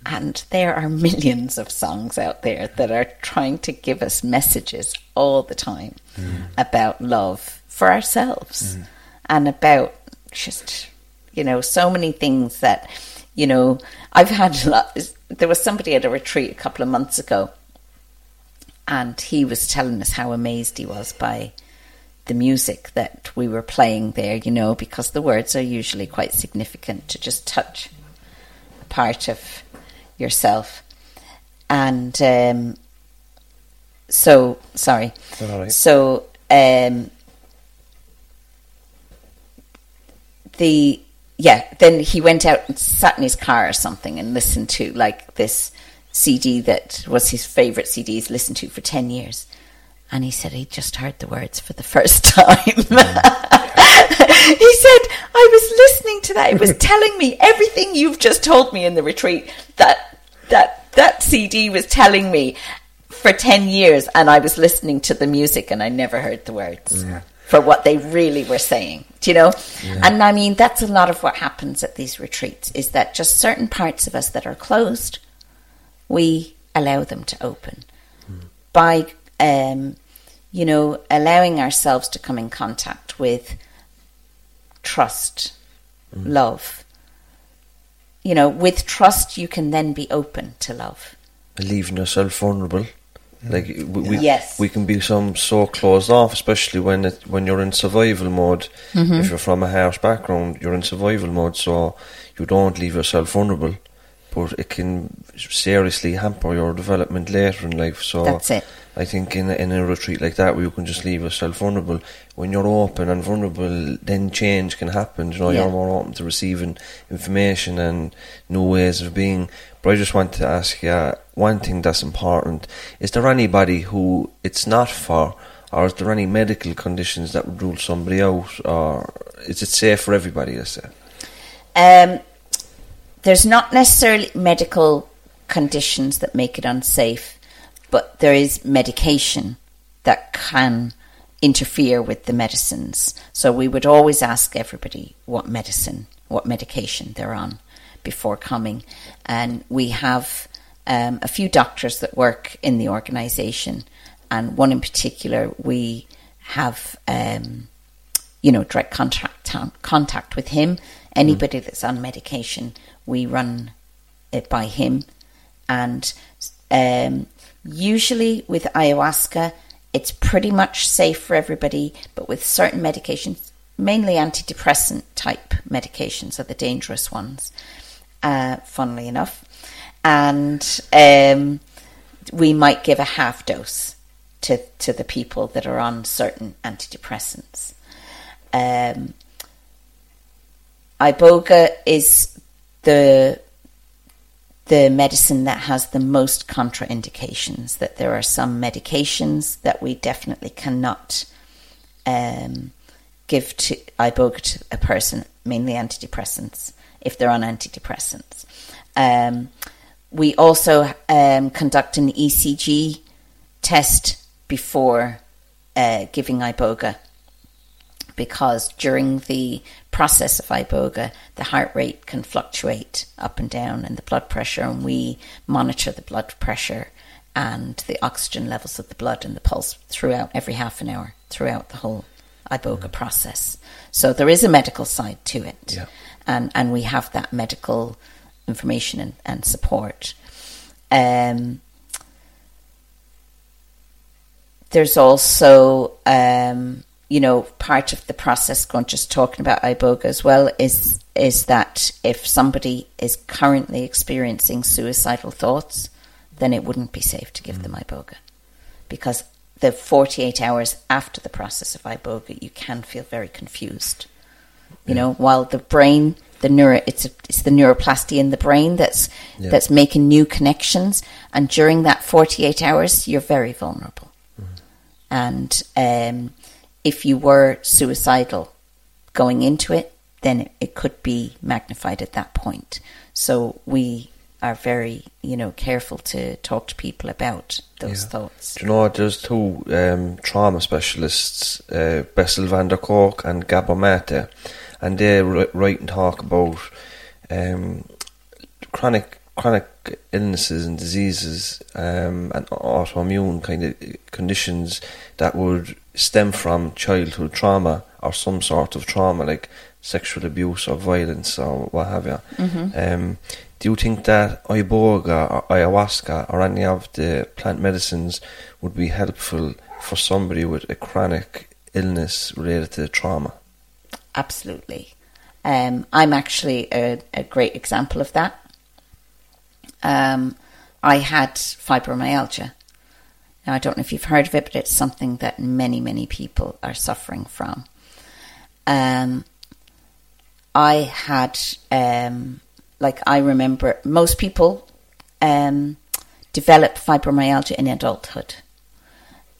And there are millions of songs out there that are trying to give us messages all the time mm. about love for ourselves and about just, you know, so many things that, you know, I've had a lot. There was somebody at a retreat a couple of months ago and he was telling us how amazed he was by the music that we were playing there, you know, because the words are usually quite significant to just touch a part of yourself. And um, so, sorry. Right. So, um, the yeah, then he went out and sat in his car or something and listened to like this CD that was his favorite CD he's listened to for 10 years. And he said he just heard the words for the first time. he said, I was listening to that. It was telling me everything you've just told me in the retreat that that that CD was telling me for 10 years and I was listening to the music and I never heard the words for what they really were saying. Do you know? And I mean, that's a lot of what happens at these retreats is that just certain parts of us that are closed, we allow them to open by, um, you know, allowing ourselves to come in contact with trust, love. You know, with trust, you can then be open to love. leaving yourself vulnerable. Like we, we, Yes. we can be some so closed off, especially when it when you're in survival mode. Mm-hmm. If you're from a harsh background, you're in survival mode, so you don't leave yourself vulnerable. But it can seriously hamper your development later in life. So That's it. I think in a, in a retreat like that, where you can just leave yourself vulnerable, when you're open and vulnerable, then change can happen. You know, Yeah. you're more open to receiving information and new ways of being. But I just want to ask you one thing that's important: Is there anybody who it's not for, or is there any medical conditions that would rule somebody out, or is it safe for everybody? Let's say. Um, there's not necessarily medical conditions that make it unsafe, but there is medication that can interfere with the medicines. So we would always ask everybody what medicine, what medication they're on before coming. And we have um, a few doctors that work in the organisation, and one in particular, we have. Um, you know, direct contact contact with him. Anybody that's on medication, we run it by him, and um, usually with ayahuasca, it's pretty much safe for everybody. But with certain medications, mainly antidepressant type medications are the dangerous ones. Uh, funnily enough, and um, we might give a half dose to to the people that are on certain antidepressants. Um, iboga is the the medicine that has the most contraindications. That there are some medications that we definitely cannot um, give to iboga to a person, mainly antidepressants, if they're on antidepressants. Um, we also um, conduct an ECG test before uh, giving iboga because during the process of iboga, the heart rate can fluctuate up and down and the blood pressure, and we monitor the blood pressure and the oxygen levels of the blood and the pulse throughout every half an hour throughout the whole iboga process. So there is a medical side to it, Yeah. and and we have that medical information and, and support. Um, there's also, um, you know, part of the process. Going just talking about iboga as well is is that if somebody is currently experiencing suicidal thoughts, then it wouldn't be safe to give them iboga because the 48 hours after the process of iboga, you can feel very confused. You know, while the brain, the neuro, it's a, it's the neuroplasty in the brain that's Yeah. that's making new connections, and during that 48 hours, you're very vulnerable. And um, if you were suicidal going into it, then it, it could be magnified at that point. So we are very, you know, careful to talk to people about those thoughts. Do you know? There's two um, trauma specialists, uh, Bessel van der Kolk and Gabor Mate, and they write and talk about um, chronic chronic illnesses and diseases um, and autoimmune kind of conditions that would stem from childhood trauma or some sort of trauma like sexual abuse or violence or what have you. Um, do you think that iboga or ayahuasca or any of the plant medicines would be helpful for somebody with a chronic illness related to trauma? Absolutely. Um, I'm actually a, a great example of that. Um, I had fibromyalgia. Now, I don't know if you've heard of it, but it's something that many, many people are suffering from. Um, I had, um, like, I remember most people um, develop fibromyalgia in adulthood.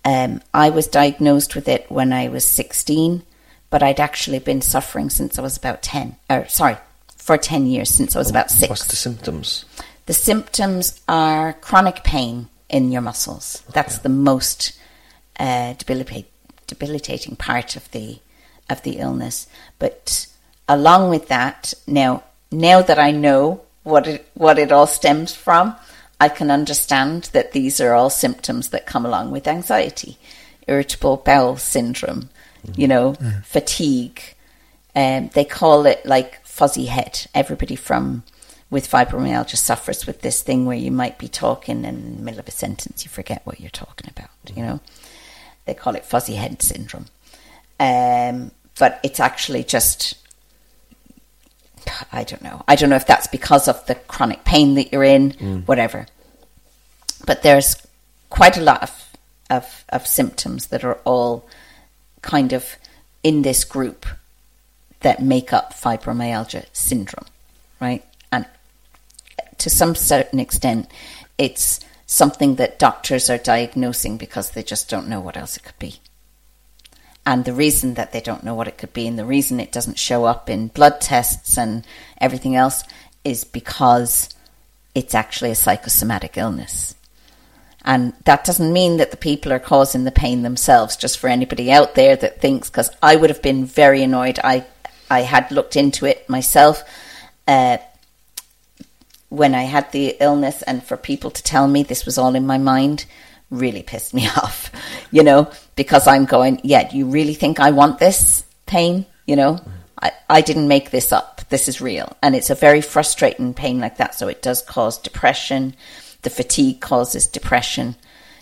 Um, I was diagnosed with it when I was 16, but I'd actually been suffering since I was about 10, or sorry, for 10 years, since I was about six. What's the symptoms? The symptoms are chronic pain in your muscles. That's the most uh, debilitate, debilitating part of the of the illness. But along with that, now now that I know what it what it all stems from, I can understand that these are all symptoms that come along with anxiety, irritable bowel syndrome, you know, fatigue. Um, they call it like fuzzy head. Everybody from with fibromyalgia suffers with this thing where you might be talking and in the middle of a sentence you forget what you're talking about. You know, they call it fuzzy head syndrome. Um, but it's actually just I don't know. I don't know if that's because of the chronic pain that you're in, whatever. But there's quite a lot of, of of symptoms that are all kind of in this group that make up fibromyalgia syndrome, right? And to some certain extent, it's something that doctors are diagnosing because they just don't know what else it could be. And the reason that they don't know what it could be and the reason it doesn't show up in blood tests and everything else is because it's actually a psychosomatic illness. And that doesn't mean that the people are causing the pain themselves, just for anybody out there that thinks, because I would have been very annoyed. I, I had looked into it myself uh, when I had the illness, and for people to tell me this was all in my mind really pissed me off, you know, because I'm going, yeah, you really think I want this pain? You know, I, I didn't make this up. This is real. And it's a very frustrating pain like that. So it does cause depression. The fatigue causes depression,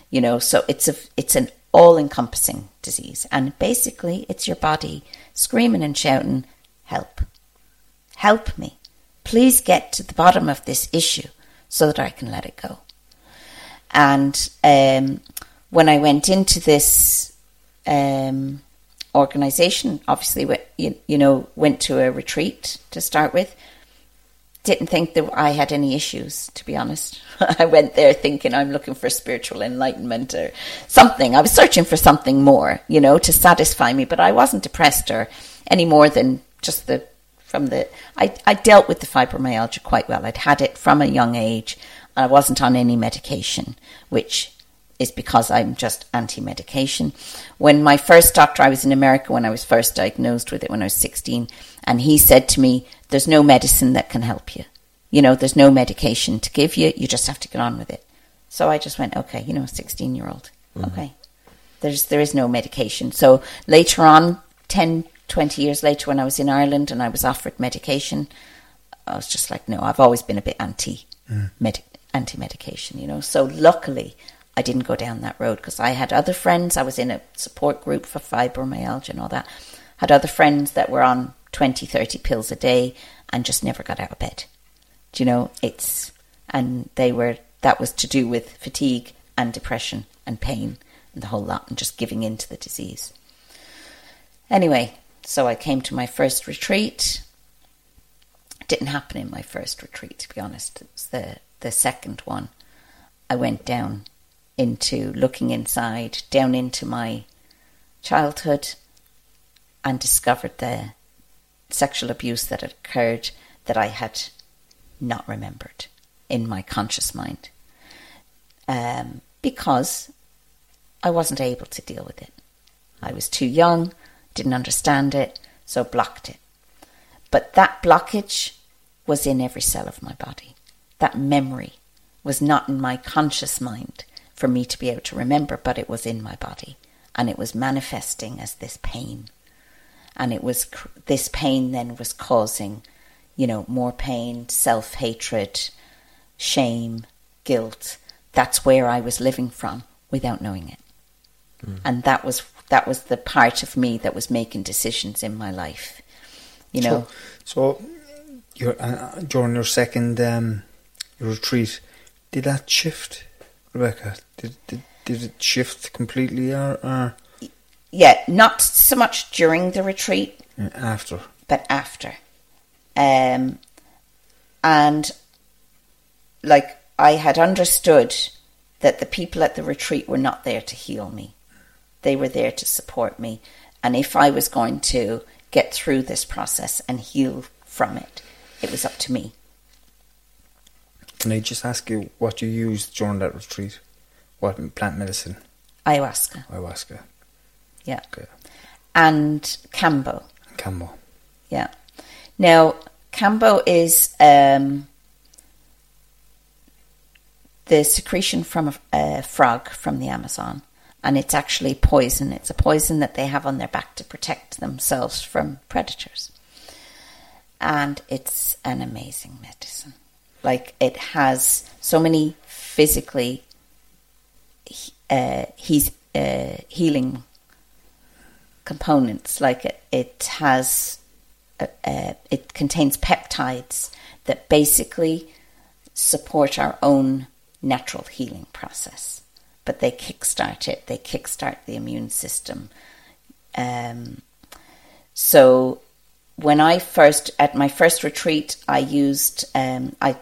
you know, so it's a, it's an all encompassing disease. And basically it's your body screaming and shouting, help, help me. Please get to the bottom of this issue so that I can let it go. And um, when I went into this um, organization, obviously, you, you know, went to a retreat to start with. Didn't think that I had any issues, to be honest. I went there thinking I'm looking for spiritual enlightenment or something. I was searching for something more, you know, to satisfy me, but I wasn't depressed or any more than just the from the I, I dealt with the fibromyalgia quite well. I'd had it from a young age. I wasn't on any medication, which is because I'm just anti medication. When my first doctor, I was in America when I was first diagnosed with it when I was 16, and he said to me, There's no medicine that can help you. You know, there's no medication to give you. You just have to get on with it. So I just went, Okay, you know, 16 year old. Mm-hmm. Okay. There's, there is no medication. So later on, 10, 20 years later, when I was in Ireland and I was offered medication, I was just like, no, I've always been a bit anti mm. anti medication, you know. So luckily, I didn't go down that road because I had other friends. I was in a support group for fibromyalgia and all that. Had other friends that were on 20, 30 pills a day and just never got out of bed. Do you know, it's, and they were, that was to do with fatigue and depression and pain and the whole lot and just giving in to the disease. Anyway, so I came to my first retreat. It didn't happen in my first retreat, to be honest. It was the, the second one. I went down into looking inside, down into my childhood, and discovered the sexual abuse that had occurred that I had not remembered in my conscious mind um, because I wasn't able to deal with it. I was too young, didn't understand it, so blocked it. But that blockage was in every cell of my body. That memory was not in my conscious mind for me to be able to remember, but it was in my body. And it was manifesting as this pain. And it was, this pain then was causing, you know, more pain, self hatred, shame, guilt. That's where I was living from without knowing it. Mm. And that was that was the part of me that was making decisions in my life. You know. So, so uh, during your second um, retreat, did that shift, Rebecca? Did did did it shift completely, or, or? Yeah, not so much during the retreat. After. But after, um, and like I had understood that the people at the retreat were not there to heal me they were there to support me. And if I was going to get through this process and heal from it, it was up to me. Can I just ask you what you used during that retreat? What plant medicine? Ayahuasca. Ayahuasca. Yeah. Okay. And Cambo. Kambo. Yeah. Now, Kambo is um, the secretion from a, a frog from the Amazon and it's actually poison. It's a poison that they have on their back to protect themselves from predators. And it's an amazing medicine. Like it has so many physically uh, he's uh, healing components. Like it, it has, uh, uh, it contains peptides that basically support our own natural healing process but they kickstart it. They kickstart the immune system. Um, so when I first at my first retreat, I used um, I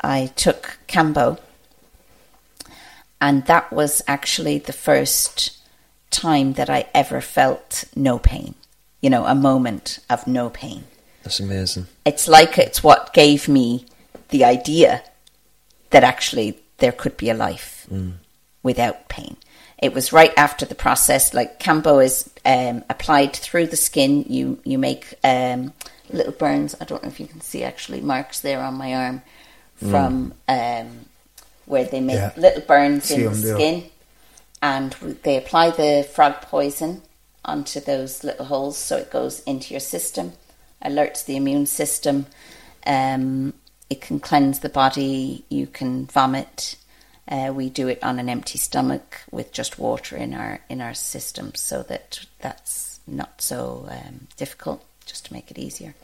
I took Kambo, and that was actually the first time that I ever felt no pain. You know, a moment of no pain. That's amazing. It's like it's what gave me the idea that actually there could be a life. Mm without pain. It was right after the process. Like Kambo is um, applied through the skin. You you make um, little burns. I don't know if you can see actually marks there on my arm from mm. um, where they make yeah. little burns see in the skin, and they apply the frog poison onto those little holes so it goes into your system, alerts the immune system. Um, it can cleanse the body. You can vomit. Uh, we do it on an empty stomach with just water in our in our system, so that that's not so um, difficult, just to make it easier.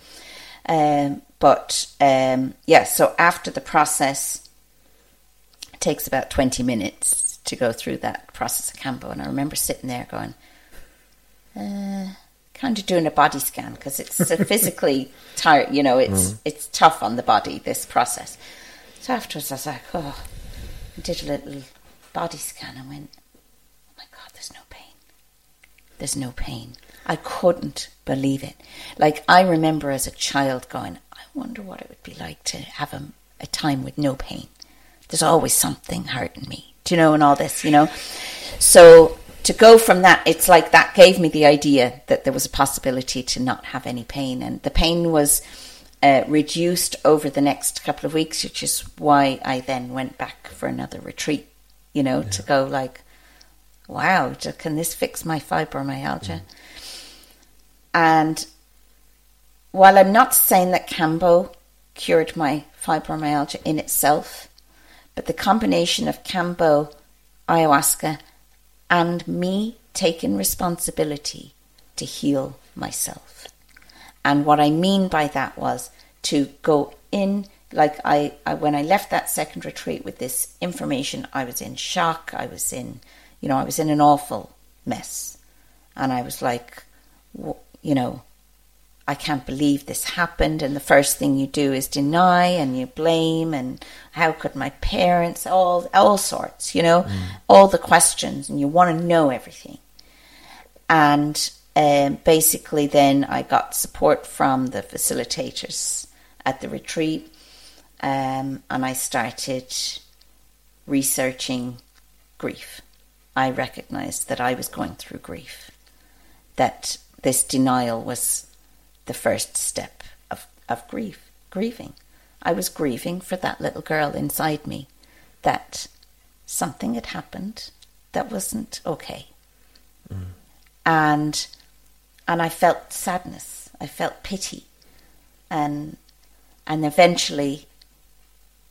Um, but um, yeah, so after the process, it takes about twenty minutes to go through that process of Kambo. and I remember sitting there going, uh, kind of doing a body scan because it's physically tired. You know, it's mm. it's tough on the body this process. So afterwards, I was like, oh did a little body scan and went, oh my God, there's no pain. There's no pain. I couldn't believe it. Like, I remember as a child going, I wonder what it would be like to have a, a time with no pain. There's always something hurting me, you know, and all this, you know. So to go from that, it's like that gave me the idea that there was a possibility to not have any pain. And the pain was uh, reduced over the next couple of weeks, which is why I then went back for another retreat, you know, yeah. to go like, wow, can this fix my fibromyalgia? Mm. And while I'm not saying that Kambo cured my fibromyalgia in itself, but the combination of Kambo, ayahuasca and me taking responsibility to heal myself. And what I mean by that was to go in, like I, I when I left that second retreat with this information, I was in shock. I was in, you know, I was in an awful mess, and I was like, you know, I can't believe this happened. And the first thing you do is deny and you blame and how could my parents, all all sorts, you know, mm. all the questions, and you want to know everything. And um, basically, then I got support from the facilitators at the retreat, um, and I started researching grief. I recognized that I was going through grief, that this denial was the first step of, of grief, grieving. I was grieving for that little girl inside me that something had happened that wasn't okay. Mm. And and I felt sadness. I felt pity. And and eventually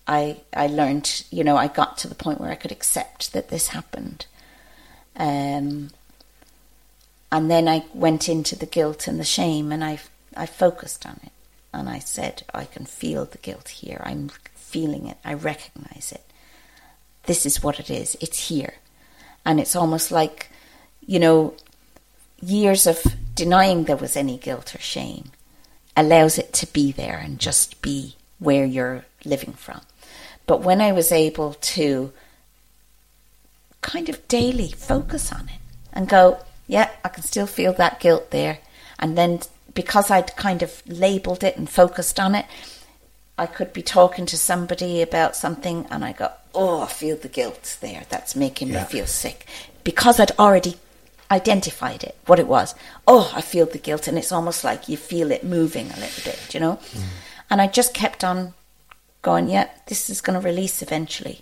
I I learned, you know, I got to the point where I could accept that this happened. Um and then I went into the guilt and the shame and I I focused on it and I said, I can feel the guilt here. I'm feeling it. I recognize it. This is what it is. It's here. And it's almost like, you know, years of denying there was any guilt or shame allows it to be there and just be where you're living from. But when I was able to kind of daily focus on it and go, yeah, I can still feel that guilt there, and then because I'd kind of labeled it and focused on it, I could be talking to somebody about something and I go, oh, I feel the guilt there. That's making yeah. me feel sick. Because I'd already identified it, what it was. Oh, I feel the guilt. And it's almost like you feel it moving a little bit, you know? Mm. And I just kept on going, yeah, this is going to release eventually.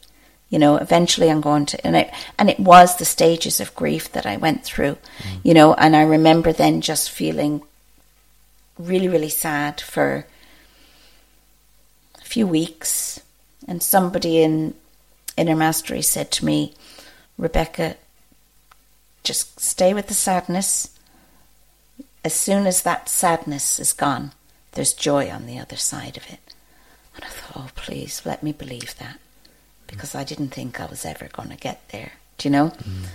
You know, eventually I'm going to, and it, and it was the stages of grief that I went through, mm. you know, and I remember then just feeling really, really sad for a few weeks. And somebody in Inner Mastery said to me, Rebecca, just stay with the sadness. As soon as that sadness is gone, there's joy on the other side of it. And I thought, oh, please let me believe that because I didn't think I was ever going to get there. Do you know? Mm.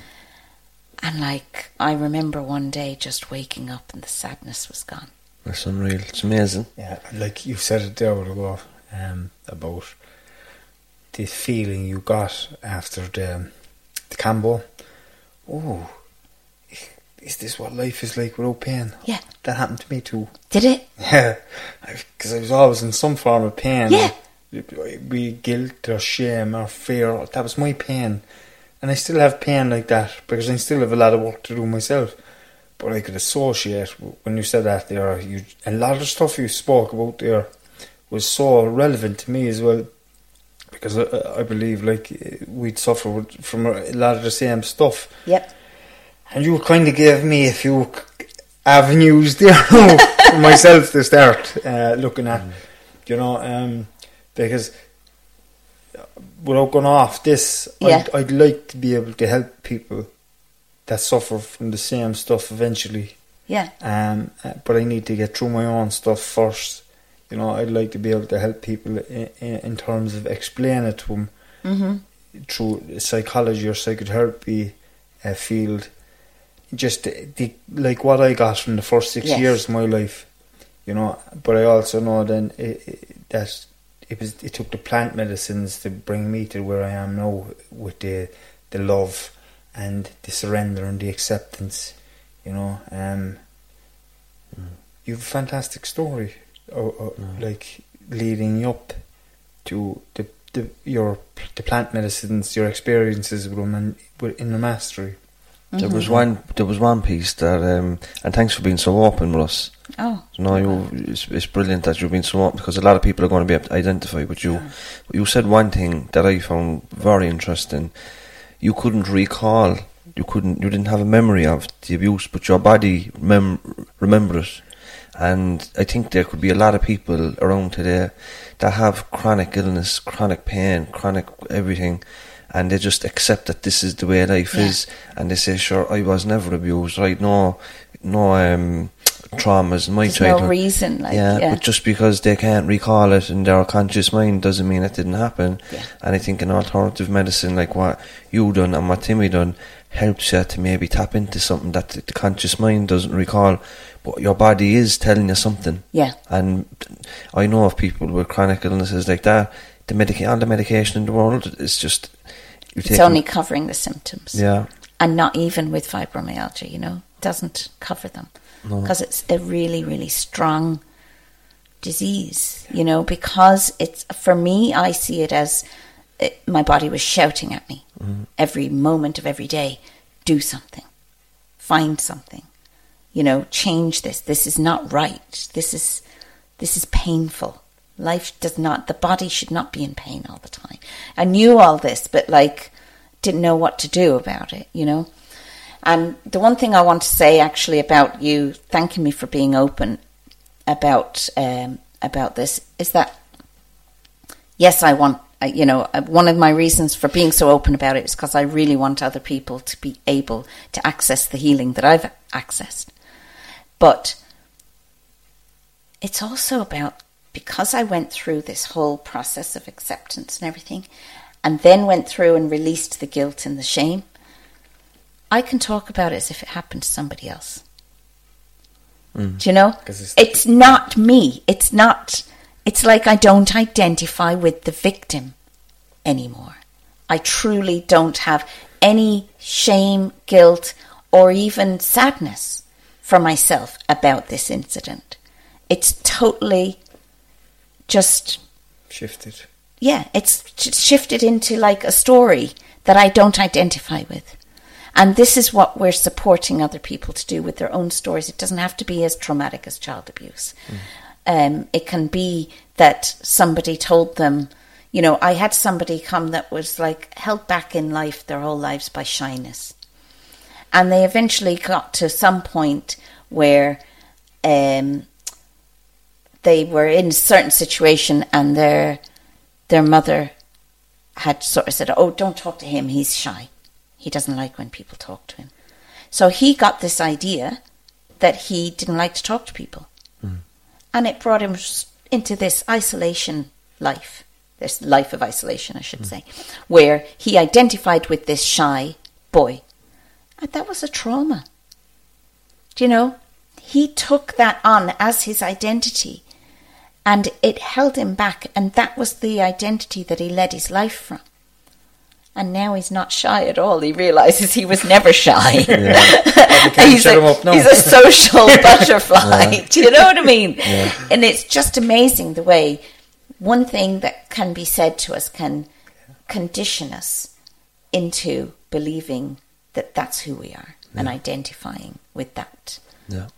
And like, I remember one day just waking up and the sadness was gone. That's unreal. It's amazing. Yeah, like you said it there ago um, about the feeling you got after the the Kambo. Oh, is this what life is like without pain? Yeah, that happened to me too. Did it? Yeah, because I was always in some form of pain. Yeah, be guilt or shame or fear. That was my pain, and I still have pain like that because I still have a lot of work to do myself but I could associate when you said that there. You a lot of stuff you spoke about there was so relevant to me as well because I, I believe like we'd suffer from a lot of the same stuff. Yep. And you kind of gave me a few avenues there for myself to start uh, looking at, mm. you know, um, because without going off this, yeah. I'd, I'd like to be able to help people that suffer from the same stuff eventually. Yeah. Um, uh, but I need to get through my own stuff first. You know, I'd like to be able to help people in, in terms of explain it to them mm-hmm. through psychology or psychotherapy uh, field. Just the, the, like what I got from the first six yes. years of my life, you know. But I also know then it, it, that it was it took the plant medicines to bring me to where I am now with the the love and the surrender and the acceptance. You know, um, mm. you've a fantastic story, mm. like leading up to the, the your the plant medicines, your experiences with them, and in the mastery. There was mm-hmm. one. There was one piece that, um, and thanks for being so open with us. Oh, no, you, it's, it's brilliant that you've been so open because a lot of people are going to be able to identify with you. Yeah. You said one thing that I found very interesting. You couldn't recall you couldn't, you didn't have a memory of the abuse, but your body mem- remember it. And I think there could be a lot of people around today that have chronic illness, chronic pain, chronic everything, and they just accept that this is the way life Yeah. is, and they say, "Sure, I was never abused, right? No, no um, traumas in my There's no reason, like, yeah, yeah. but just because they can't recall it in their conscious mind doesn't mean it didn't happen. Yeah. And I think an alternative medicine like what you done and what Timmy done helps you to maybe tap into something that the conscious mind doesn't recall, but your body is telling you something. Yeah. And I know of people with chronic illnesses like that. The medica- all the medication in the world is just It's take only covering the symptoms. yeah. And not even with fibromyalgia, you know, doesn't cover them. Because it's a really, really strong disease, you know, because it's, for me, I see it as it, my body was shouting at me mm-hmm. every moment of every day do something, find something, you know, change this. This is not right. This is, this is painful. Life does not, the body should not be in pain all the time. I knew all this, but like, didn't know what to do about it, you know. And the one thing I want to say actually about you thanking me for being open about um, about this is that yes, I want you know uh, one of my reasons for being so open about it is because I really want other people to be able to access the healing that I've accessed. But it's also about because I went through this whole process of acceptance and everything, and then went through and released the guilt and the shame. I can talk about it as if it happened to somebody else. Mm. Do you know? it's- It's not me. It's not. It's like I don't identify with the victim anymore. I truly don't have any shame, guilt, or even sadness for myself about this incident. It's totally just Shifted. yeah, it's shifted into like a story that I don't identify with. And this is what we're supporting other people to do with their own stories. It doesn't have to be as traumatic as child abuse. Um, it can be that somebody told them, you know, I had somebody come that was like held back in life their whole lives by shyness. And they eventually got to some point where um, they were in a certain situation and their their mother had sort of said, "Oh, don't talk to him. He's shy. He doesn't like when people talk to him." So he got this idea that he didn't like to talk to people, hmm. and it brought him into this isolation life, this life of isolation, I should hmm. say, where he identified with this shy boy, and that was a trauma. Do you know? He took that on as his identity and it held him back, and that was the identity that he led his life from. And now he's not shy at all. He realizes he was never shy. can't he's, a, up now. he's a social butterfly. Do you know what I mean? And it's just amazing the way one thing that can be said to us can condition us into believing that that's who we are and identifying with that. Yeah.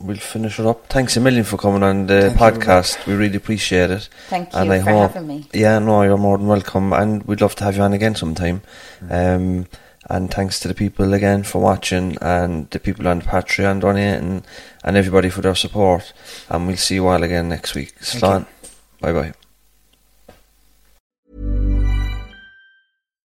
We'll finish it up. Thanks a million for coming on the Thank podcast. we really appreciate it. Thank you and you I for hope, having me. Yeah, no, you're more than welcome, and we'd love to have you on again sometime. Um, and thanks to the people again for watching, and the people on Patreon donating, and everybody for their support. And we'll see you all again next week. Slán. Bye bye.